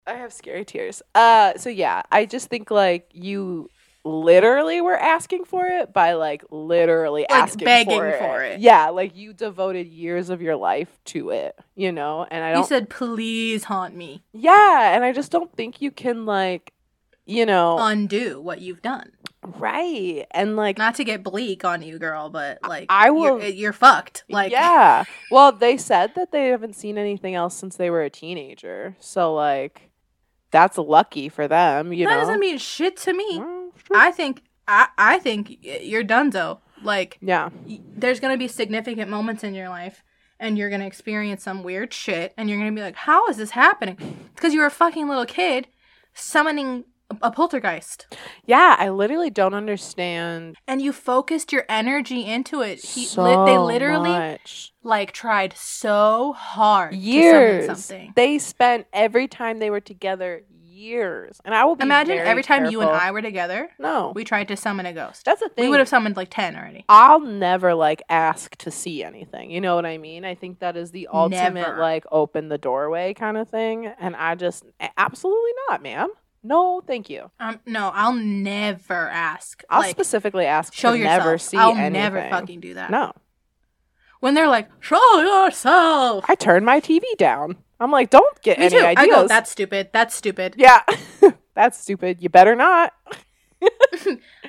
I have scary tears. Uh, so yeah, I just think like you literally were asking for it by like literally asking begging for it. for it. Yeah, like you devoted years of your life to it, you know. And I don't. said please haunt me. yeah, and I just don't think you can like, you know, Undo what you've done. right? And like, Not to get bleak on you, girl, but like I you're- will- eh, You're, fucked. Like yeah. Well, they said that they haven't seen anything else since they were a teenager. So like, that's lucky for them, you that know. That doesn't mean shit to me. Well, true. I think I I think you're done though. Like yeah. y- there's gonna be significant moments in your life, and you're gonna experience some weird shit, and you're gonna be like, "How is this happening?" Because you were a fucking little kid summoning a, a poltergeist, Yeah, I literally don't understand and you focused your energy into it. He, so li- they literally much. like tried so hard to years. summon something. They spent every time they were together years, and I will be Imagine very every time you and. I were together, No, we tried to summon a ghost. that's the thing. We would have summoned like ten already. I'll never like ask to see anything. You know what I mean? I think that is the ultimate Never. like open the doorway kind of thing, and I just absolutely not, ma'am. No, thank you. Um, no, I'll never ask. I'll like, specifically ask show to yourself. never see I'll anything. never fucking do that. No, When they're like, show yourself. I turn my TV down. I'm like, don't get Me any too. ideas. I go, that's stupid. That's stupid. yeah, that's stupid. You better not.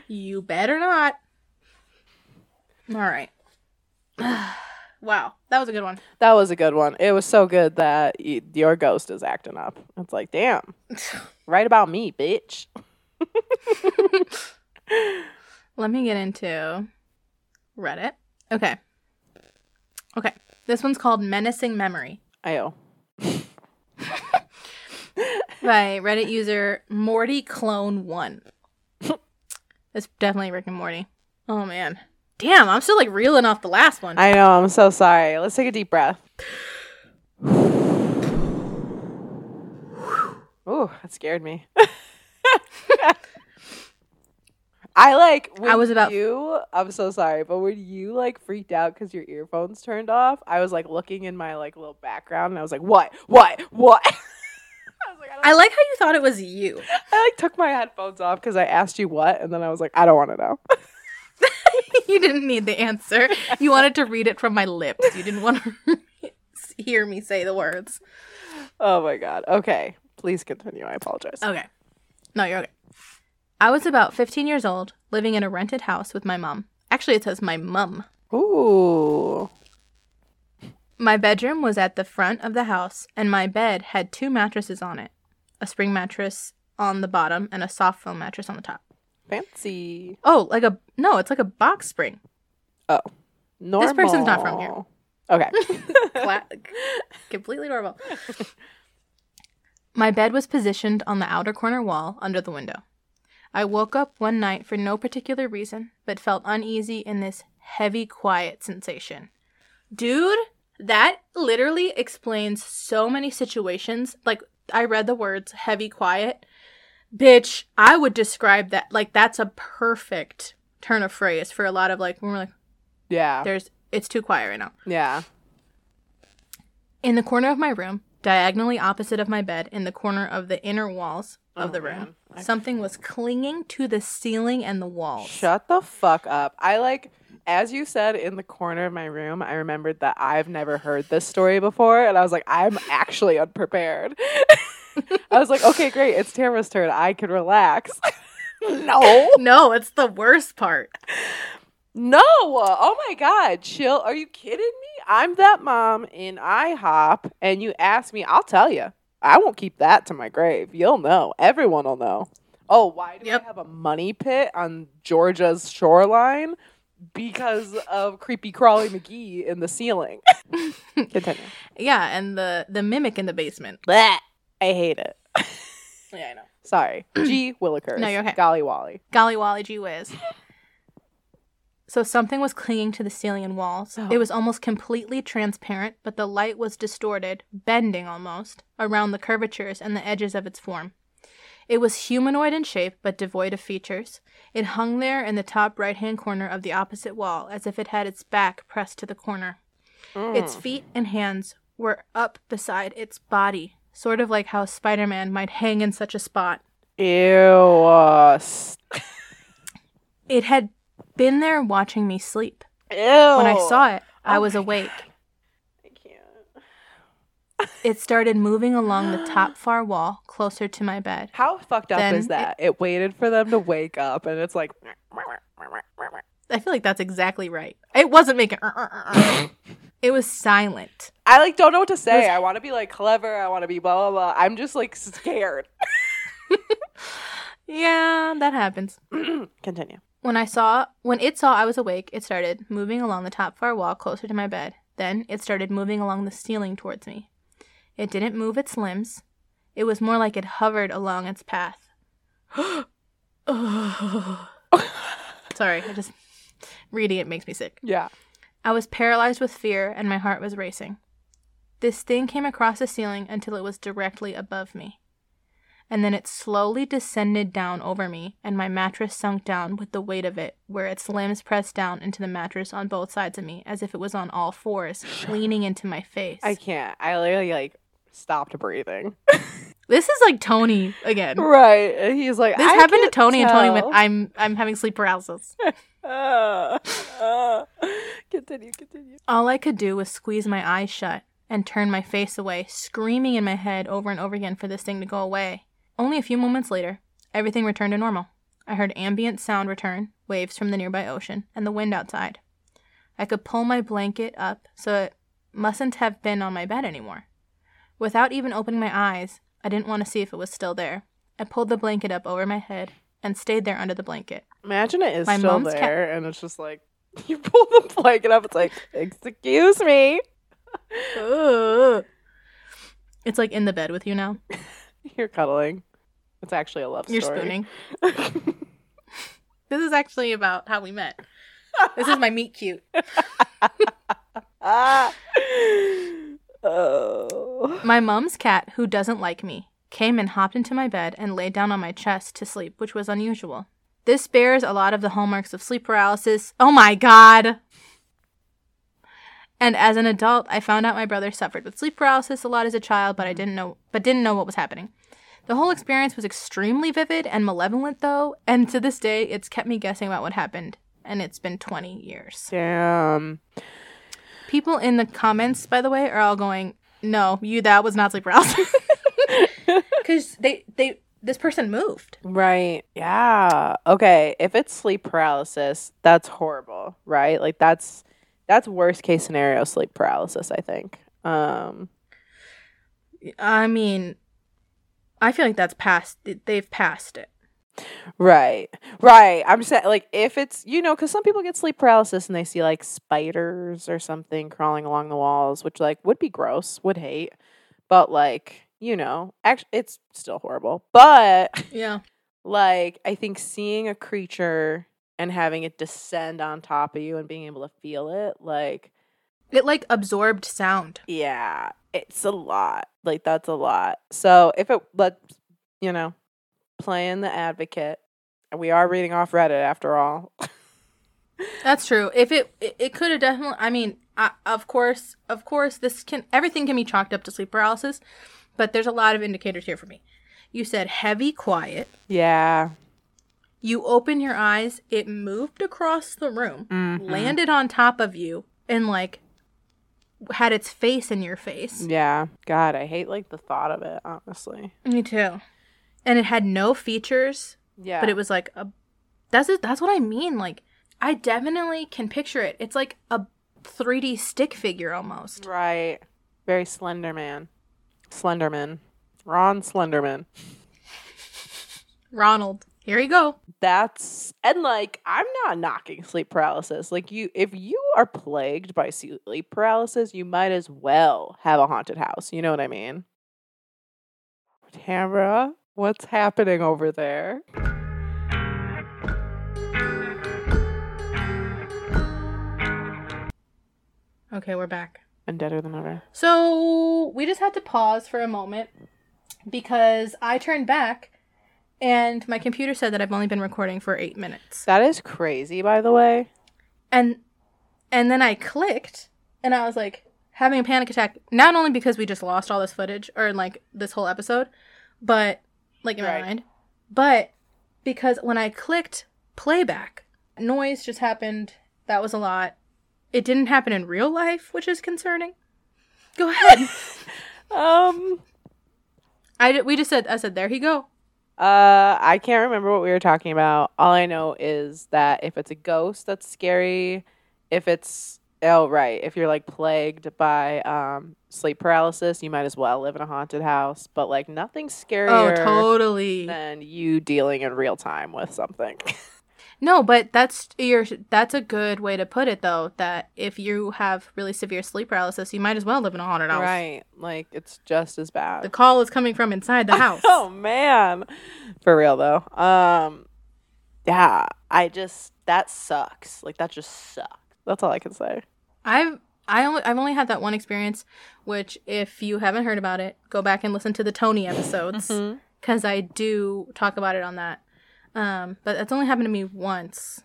You better not. All right. wow, that was a good one. That was a good one. It was so good that y- your ghost is acting up. It's like, damn, right about me, bitch. Let me get into Reddit. Okay. Okay. This one's called Menacing Memory Ayo. by Reddit user Morty Clone One. It's definitely Rick and Morty. Oh man. Damn, I'm still like reeling off the last one. I know. I'm so sorry. Let's take a deep breath. Ooh, that scared me. I like. When I was about- you. I'm so sorry, but when you like freaked out because your earphones turned off, I was like looking in my like little background, and I was like, "What? What? What?" I was like, I, I like how you thought it was you. I like took my headphones off because I asked you what, and then I was like, I don't want to know. you didn't need the answer. You wanted to read it from my lips. You didn't want to hear me say the words. oh my god. Okay, please continue. I apologize. Okay. No, you're okay. I was about 15 years old, living in a rented house with my mom. Actually, it says my mum. Ooh. My bedroom was at the front of the house, and my bed had two mattresses on it a spring mattress on the bottom and a soft foam mattress on the top. Fancy. Oh, like a no, it's like a box spring. Oh, normal. This person's not from here. Okay. Cla- completely normal. My bed was positioned on the outer corner wall under the window. I woke up one night for no particular reason, but felt uneasy in this heavy, quiet sensation. Dude, that literally explains so many situations. Like, I read the words heavy, quiet. Bitch, I would describe that like that's a perfect turn of phrase for a lot of like, when we're like, yeah. there's, it's too quiet right now. Yeah. In the corner of my room, diagonally opposite of my bed, in the corner of the inner walls of Oh, the room, I- something was clinging to the ceiling and the walls. Shut the fuck up. I like, as you said in the corner of my room, I remembered that I've never heard this story before. And I was like, I'm actually unprepared. I was like, okay, great. It's Tamara's turn. I can relax. no. No, it's the worst part. No. Oh my God. Chill. Are you kidding me? I'm that mom in IHOP, and you ask me, I'll tell you. I won't keep that to my grave. You'll know. Everyone will know. Oh, why do Yep. I have a money pit on Georgia's shoreline? Because of creepy crawly McGee in the ceiling. Continue. Yeah, and the the mimic in the basement. Blech. I hate it. Yeah, I know. Sorry. G. Willikers. No, you're okay. Golly Wolly. Golly Wolly gee whiz. So something was clinging to the ceiling and walls. Oh. It was almost completely transparent, but the light was distorted, bending almost, around the curvatures and the edges of its form. It was humanoid in shape, but devoid of features. It hung there in the top right hand corner of the opposite wall, as if it had its back pressed to the corner. Its Mm. feet and hands were up beside its body, sort of like how Spider Man might hang in such a spot. Ew. uh, It had been there watching me sleep. Ew. When I saw it, I Oh was awake. I can't. It started moving along the top far wall closer to my bed. How fucked up Then is that? It, waited for them to wake up, and it's like, I feel like that's exactly right. It wasn't making. it was silent. I like don't know what to say. was- I want to be like clever. I want to be blah blah blah. I'm just like scared. Yeah, that happens. Continue. When I saw, when it saw I was awake, it started moving along the top far wall closer to my bed. Then it started moving along the ceiling towards me. It didn't move its limbs. It was more like it hovered along its path. Sorry, I just reading it makes me sick. Yeah. I was paralyzed with fear and my heart was racing. This thing came across the ceiling until it was directly above me. And then it slowly descended down over me, and my mattress sunk down with the weight of it, where its limbs pressed down into the mattress on both sides of me, as if it was on all fours, leaning into my face. I can't. I literally like stopped breathing. this is like Tony again. right. And he's like, This happened to Tony, and Tony went, "I'm I'm having sleep paralysis." Uh, uh, continue. Continue. All I could do was squeeze my eyes shut and turn my face away, screaming in my head over and over again for this thing to go away. Only a few moments later, everything returned to normal. I heard ambient sound return, waves from the nearby ocean, and the wind outside. I could pull my blanket up, so it mustn't have been on my bed anymore. Without even opening my eyes, I didn't want to see if it was still there. I pulled the blanket up over my head and stayed there under the blanket. Imagine it is My still cat- there, and it's just like you pull the blanket up. It's like, excuse me. It's like in the bed with you now. You're cuddling. It's actually a love story. You're spooning. This is actually about how we met. This is my meet cute. Oh. My mom's cat, who doesn't like me, came and hopped into my bed and laid down on my chest to sleep, which was unusual. This bears a lot of the hallmarks of sleep paralysis. Oh my god! And as an adult, I found out my brother suffered with sleep paralysis a lot as a child, but I mm-hmm. didn't know but didn't know what was happening. The whole experience was extremely vivid and malevolent though, and to this day it's kept me guessing about what happened, and it's been 20 years. Damn. People in the comments, by the way, are all going, "No, you that was not sleep paralysis," because they they this person moved. Right. Yeah. Okay. If it's sleep paralysis, that's horrible, right? Like that's that's worst case scenario sleep paralysis, I think. Um I mean, I feel like that's past. They've passed it. Right. Right. I'm just saying, like, if it's, you know, because some people get sleep paralysis and they see like spiders or something crawling along the walls, which, like, would be gross, would hate. But, like, you know, actually, it's still horrible. But, Yeah. like, I think seeing a creature and having it descend on top of you and being able to feel it, like, It like absorbed sound. yeah, it's a lot. Like, that's a lot. So, if it, let's, you know, playing the advocate, we are reading off Reddit after all. That's true. If it it, it could have definitely I mean, I, of course, of course this can everything can be chalked up to sleep paralysis, but there's a lot of indicators here for me. You said heavy quiet. Yeah. You open your eyes, it moved across the room, Mhm. landed on top of you and like had its face in your face. Yeah. God, I hate like the thought of it, honestly. Me too. And it had no features, Yeah. but it was like a that's it, that's what I mean. Like I definitely can picture it. It's like a 3D stick figure almost. right. Very slender man. Slenderman. Ron Slenderman. Ronald, here you go. That's and like I'm not knocking sleep paralysis. Like you if you are plagued by sleep paralysis, you might as well have a haunted house. You know what I mean? Tamara, what's happening over there? Okay, we're back. And deader than ever. So we just had to pause for a moment because I turned back and my computer said that I've only been recording for eight minutes. That is crazy, by the way. And and then I clicked and I was like having a panic attack, not only because we just lost all this footage or like this whole episode, but like in Right. my mind, but because when I clicked playback, noise just happened. That was a lot. It didn't happen in real life, which is concerning. Go ahead. Um I we just said I said there he go. Uh, I can't remember what we were talking about. All I know is that if it's a ghost, that's scary. If it's oh right, if you're like plagued by um sleep paralysis, you might as well live in a haunted house. But like nothing scarier. Oh, totally. than you dealing in real time with something. No, but that's your that's a good way to put it though. That if you have really severe sleep paralysis, you might as well live in a haunted house. right, like it's just as bad. The call is coming from inside the house. oh man, for real though. Um, yeah, I just that sucks. Like that just sucks. That's all I can say. I've I only I've only had that one experience, which if you haven't heard about it, go back and listen to the Tony episodes because I do talk about it on that. Um, but that's only happened to me once.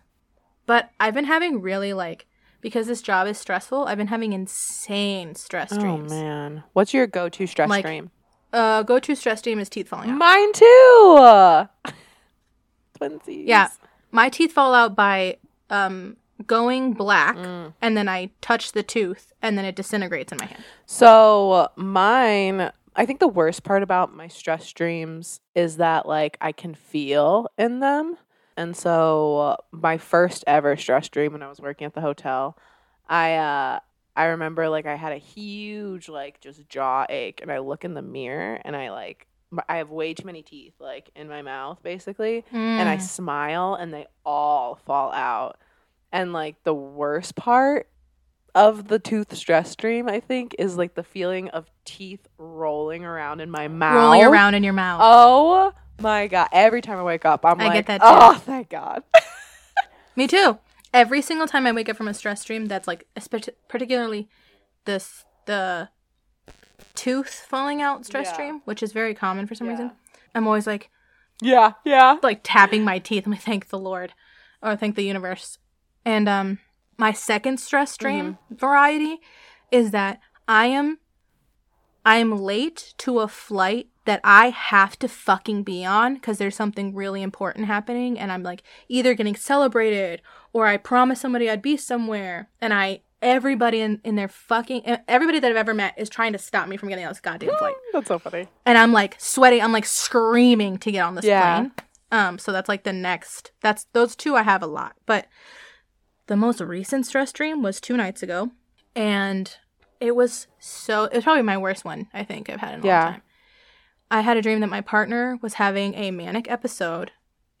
But I've been having really like because this job is stressful. I've been having insane stress dreams. Oh man, what's your go-to stress Like- dream? Uh, go to stress dream is teeth falling out. Mine too. Twinsies. Yeah. My teeth fall out by um going black Mm. and then I touch the tooth and then it disintegrates in my hand. So mine, I think the worst part about my stress dreams is that like I can feel in them. And so uh, my first ever stress dream when I was working at the hotel, I uh I remember like I had a huge like just jaw ache and I look in the mirror and I like I have way too many teeth like in my mouth basically and I Mm. smile and they all fall out. And like the worst part of the tooth stress dream, I think, is like the feeling of teeth rolling around in my mouth. rolling around in your mouth. Oh my god. Every time I wake up, I'm I get like, that oh, thank God. Me too. Every single time I wake up from a stress dream, that's like particularly this the tooth falling out stress Yeah. dream, which is very common for some Yeah. reason. I'm always like yeah, yeah. like tapping my teeth. And I'm like, thank the Lord, or thank the universe. And um, my second stress dream variety is that I am, I am late to a flight that I have to fucking be on because there's something really important happening, and I'm like either getting celebrated or I promised somebody I'd be somewhere, and I everybody in in their fucking everybody that I've ever met is trying to stop me from getting on this goddamn flight That's so funny. and I'm like sweating. I'm like screaming to get on this Yeah. plane. Um, so that's like the next. That's those two I have a lot, but the most recent stress dream was two nights ago, and it was so. It was probably my worst one I think I've had in a Yeah. long time. I had a dream that my partner was having a manic episode,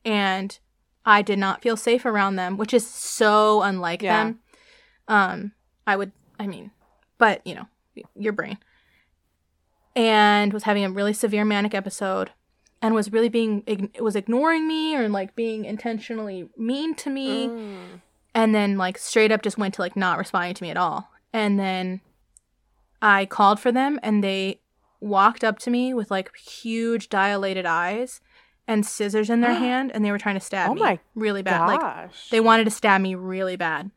and I did not feel safe around them, which is so unlike Yeah. them. Um, I would, I mean, but you know, your brain. And was having a really severe manic episode, and was really being ign- was ignoring me or like being intentionally mean to me Mm. And then like straight up just went to like not responding to me at all. And then I called for them and they walked up to me with like huge dilated eyes and scissors in their hand and they were trying to stab Oh me really bad. Like Gosh. they wanted to stab me really bad.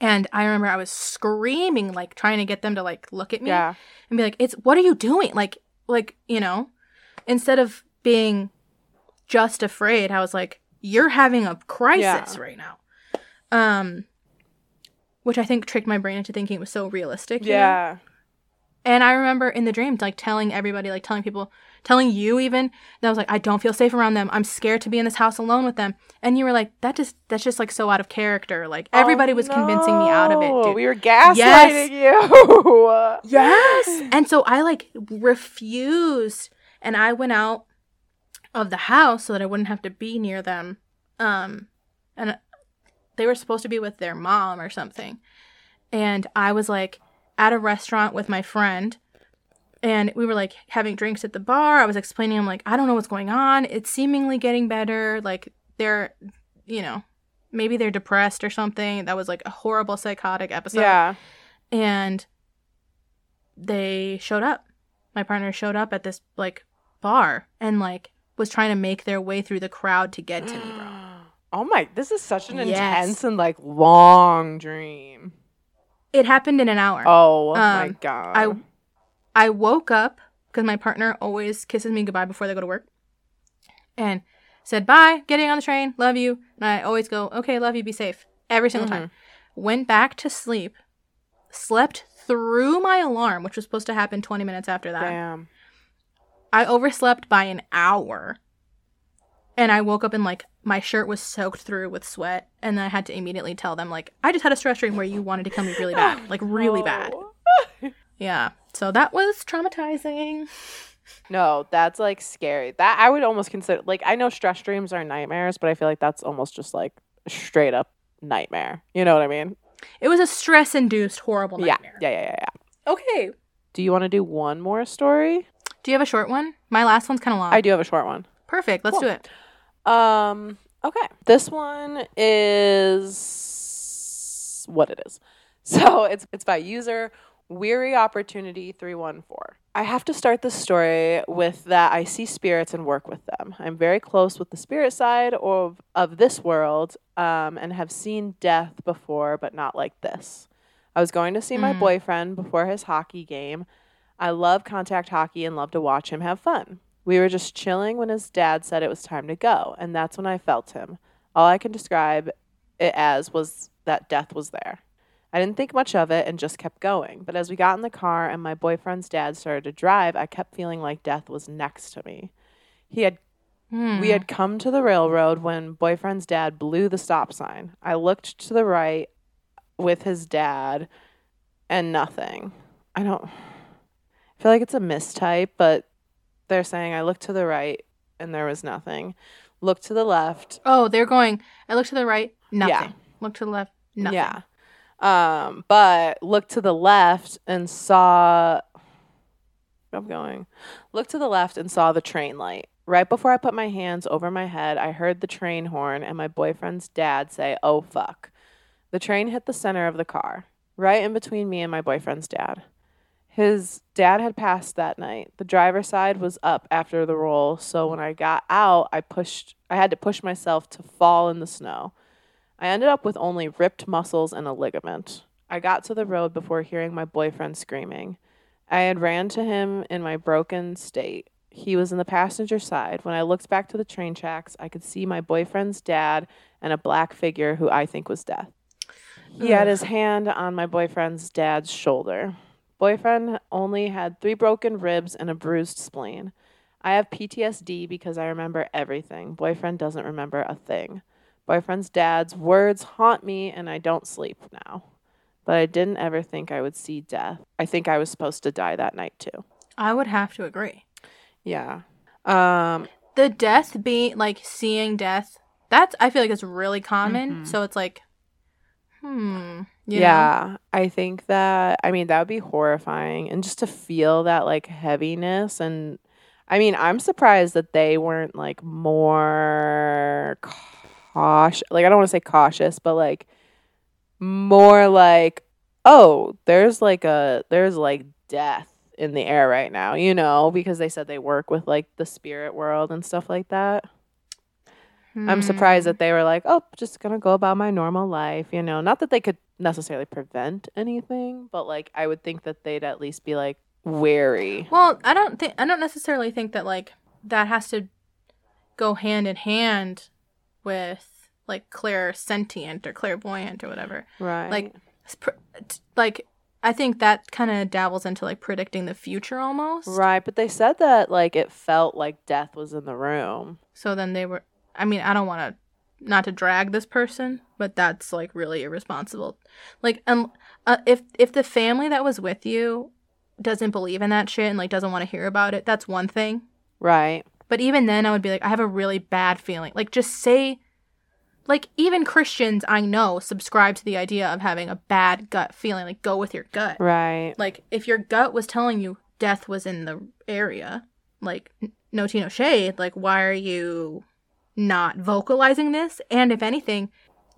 And I remember I was screaming like trying to get them to like look at me yeah. and be like, "It's what are you doing?" Like, like you know, instead of being just afraid, I was like, "You're having a crisis Yeah. right now," um, which I think tricked my brain into thinking it was so realistic. you know? Yeah. And I remember in the dream, like telling everybody, like telling people, telling you even that I was like, I don't feel safe around them. I'm scared to be in this house alone with them. And you were like, that just that's just like so out of character. Like everybody Oh, was convincing me out of it. Dude. We were gaslighting you. Yes. and so I like refused and I went out of the house so that I wouldn't have to be near them. Um and they were supposed to be with their mom or something. And I was like at a restaurant with my friend and we were like having drinks at the bar. I was explaining I'm like I don't know what's going on. It's seemingly getting better. Like they're you know, maybe they're depressed or something. That was like a horrible psychotic episode yeah. and they showed up. My partner showed up at this like bar and like was trying to make their way through the crowd to get to me, bro. Mm. Oh my, this is such an Yes. intense and like long dream. It happened in an hour. Oh my Um, god. I I woke up because my partner always kisses me goodbye before they go to work, and said bye, getting on the train, love you, and I always go okay, love you, be safe every single time. Went back to sleep, slept through my alarm, which was supposed to happen twenty minutes after that. Damn. I overslept by an hour. And I woke up and like my shirt was soaked through with sweat and then I had to immediately tell them like I just had a stress dream where you wanted to kill me really bad. Like really bad. Yeah. So that was traumatizing. No, that's like scary. That I would almost consider like I know stress dreams are nightmares, but I feel like that's almost just like a straight up nightmare. You know what I mean? It was a stress induced horrible nightmare. Yeah, yeah, yeah, yeah, yeah. Okay. Do you want to do one more story? Do you have a short one? My last one's kind of long. I do have a short one. Perfect. Let's Cool. do it. Um, okay. This one is what it is. So it's it's by user Weary Opportunity 314. I have to start this story with that I see spirits and work with them. I'm very close with the spirit side of, of this world um, and have seen death before, but not like this. I was going to see my Mm. boyfriend before his hockey game. I love contact hockey and love to watch him have fun. We were just chilling when his dad said it was time to go, and that's when I felt him. All I can describe it as was that death was there. I didn't think much of it and just kept going. But as we got in the car and my boyfriend's dad started to drive, I kept feeling like death was next to me. He had Hmm. we had come to the railroad when boyfriend's dad blew the stop sign. I looked to the right with his dad and nothing. I don't I feel like it's a mistype, but they're saying I looked to the right and there was nothing. Look to the left. Oh, they're going. I look to the right, nothing. Yeah. Look to the left, nothing. Yeah. Um, but looked to the left and saw I'm going. Looked to the left and saw the train light. Right before I put my hands over my head, I heard the train horn and my boyfriend's dad say, "Oh fuck." The train hit the center of the car, right in between me and my boyfriend's dad. His dad had passed that night. The driver's side was up after the roll, so when I got out, I pushed I had to push myself to fall in the snow. I ended up with only ripped muscles and a ligament. I got to the road before hearing my boyfriend screaming. I had ran to him in my broken state. He was in the passenger side. When I looked back to the train tracks, I could see my boyfriend's dad and a black figure who I think was death. He had his hand on my boyfriend's dad's shoulder. Boyfriend only had three broken ribs and a bruised spleen. I have PTSD because I remember everything. Boyfriend doesn't remember a thing. Boyfriend's dad's words haunt me and I don't sleep now. But I didn't ever think I would see death. I think I was supposed to die that night too. I would have to agree. Yeah. Um the death being like seeing death. That's I feel like it's really common. Mhm. So it's like, hmm. Yeah, I think that I mean that would be horrifying and just to feel that like heaviness and I mean, I'm surprised that they weren't like more cautious. Like I don't want to say cautious, but like more like oh, there's like a there's like death in the air right now, you know, because they said they work with like the spirit world and stuff like that. I'm surprised Hmm. that they were like, "Oh, just gonna go about my normal life," you know. Not that they could necessarily prevent anything, but like I would think that they'd at least be like wary. Well, I don't think I don't necessarily think that like that has to go hand in hand with like clairsentient or clairvoyant or whatever. Right. Like, pr- t- like I think that kind of dabbles into like predicting the future almost. right, but they said that like it felt like death was in the room. So then they were. I mean, I don't want to not to drag this person, but that's like really irresponsible. Like, um, uh, if if the family that was with you doesn't believe in that shit and like doesn't want to hear about it, that's one thing. Right. But even then, I would be like, I have a really bad feeling. Like, just say, like, even Christians I know subscribe to the idea of having a bad gut feeling. Like, go with your gut. Right. Like, if your gut was telling you death was in the area, like, n- no tea, no shade, like, why are you not vocalizing this? And if anything,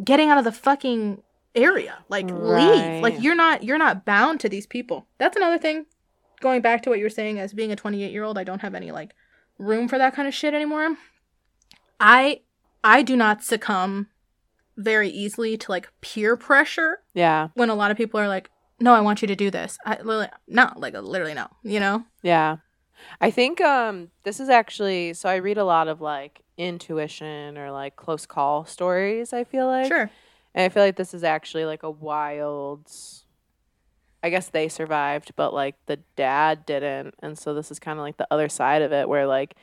getting out of the fucking area. Like, leave. Like, you're not, you're not bound to these people. That's another thing. Going back to what you were saying, as being a 28 year old, I don't have any, like, room for that kind of shit anymore. I, I do not succumb very easily to, like, peer pressure Yeah. when a lot of people are like, "No, I want you to do this." I literally, no, like literally no. You know? Yeah. I think um this is actually so I read a lot of like intuition or like close call stories, I feel like. sure. And I feel like this is actually like a wild I guess they survived, but like the dad didn't. And so this is kind of like the other side of it where like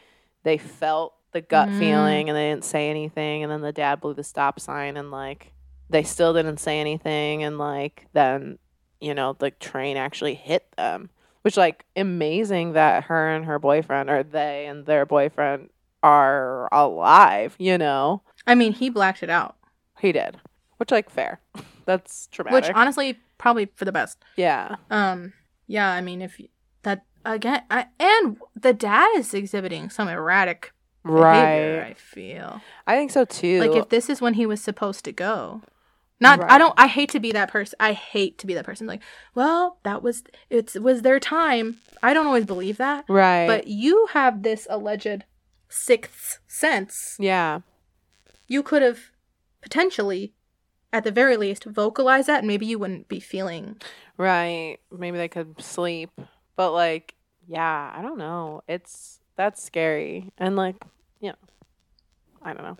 they felt the gut Mm. feeling and they didn't say anything and then the dad blew the stop sign and like they still didn't say anything and like then you know the train actually hit them which like amazing that her and her boyfriend or they and their boyfriend are alive you know I mean, he blacked it out, he did which like fair that's traumatic which honestly probably for the best. yeah Um, yeah. I mean, if you, that again, I, and the dad is exhibiting some erratic behavior. right I feel i think so too like if this is when he was supposed to go. Not, I don't. I hate to be that person. I hate to be that person. Like, well, that was it's it was their time. I don't always believe that. right But you have this alleged sixth sense. yeah You could have potentially, at the very least, vocalized that, and maybe you wouldn't be feeling. right maybe they could sleep but like yeah i don't know it's that's scary and like you know i don't know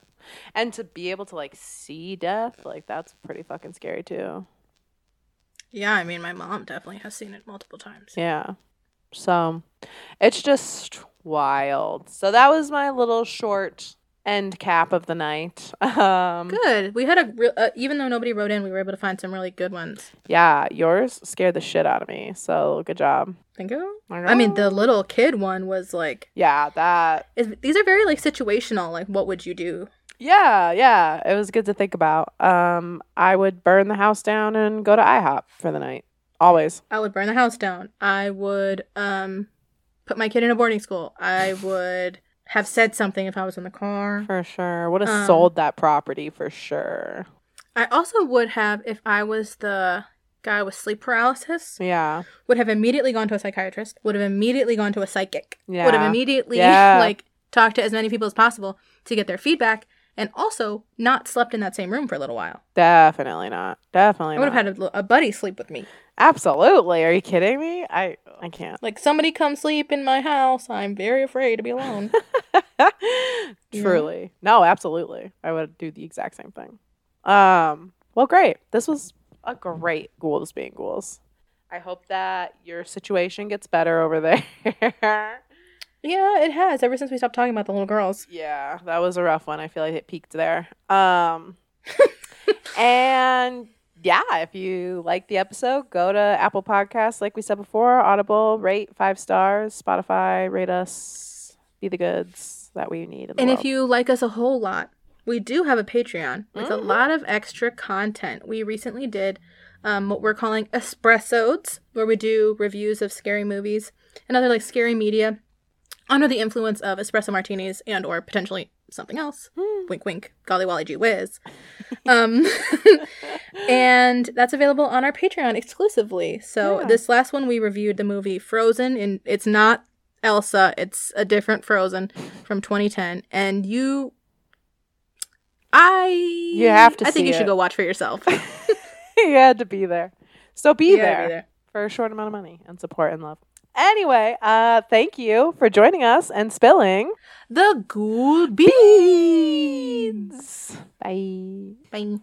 and to be able to like see death like that's pretty fucking scary too Yeah, I mean, my mom definitely has seen it multiple times. Yeah. So it's just wild. So that was my little short end cap of the night. Um Good. We had a real, uh, even though nobody wrote in, we were able to find some really good ones. yeah, yours scared the shit out of me. So good job. Thank you. I mean, the little kid one was like, Yeah, that is, these are very like situational. Like, what would you do? Yeah, yeah. It was good to think about. Um I would burn the house down and go to IHOP for the night. Always. I would burn the house down. I would um put my kid in a boarding school. I would have said something if I was in the car. For sure. Would have Um, sold that property for sure. I also would have if I was the guy with sleep paralysis. Yeah. Would have immediately gone to a psychiatrist. Would have immediately gone to a psychic. Yeah. Would have immediately Yeah. like talked to as many people as possible to get their feedback, and also not slept in that same room for a little while. Definitely not. Definitely I would have had a, a buddy sleep with me. Absolutely. Are you kidding me? I I can't. Like somebody come sleep in my house. I'm very afraid to be alone. Truly. No, absolutely. I would do the exact same thing. Um, well great. This was a great ghouls being ghouls. I hope that your situation gets better over there. yeah, it has ever since we stopped talking about the little girls. yeah, that was a rough one. I feel like it peaked there. Um and yeah, if you like the episode, go to Apple Podcasts, like we said before, Audible, rate five stars, Spotify, rate us, be the goods. that we need. And if you like us a whole lot, we do have a Patreon with a Mhm. lot of extra content. We recently did um, what we're calling espressodes, where we do reviews of scary movies and other like scary media under the influence of espresso martinis and or potentially something else. Hmm. Wink, wink. Golly Wolly Gee Whiz. um, and that's available on our Patreon exclusively. So Yeah. this last one we reviewed the movie Frozen, and it's not Elsa. It's a different Frozen from 2010, and you. I You have to I think you should go watch for yourself. you had to be there. So be there. be there. for a short amount of money and support and love. Anyway, uh, thank you for joining us and spilling The Ghoul beads. Bye. Bye.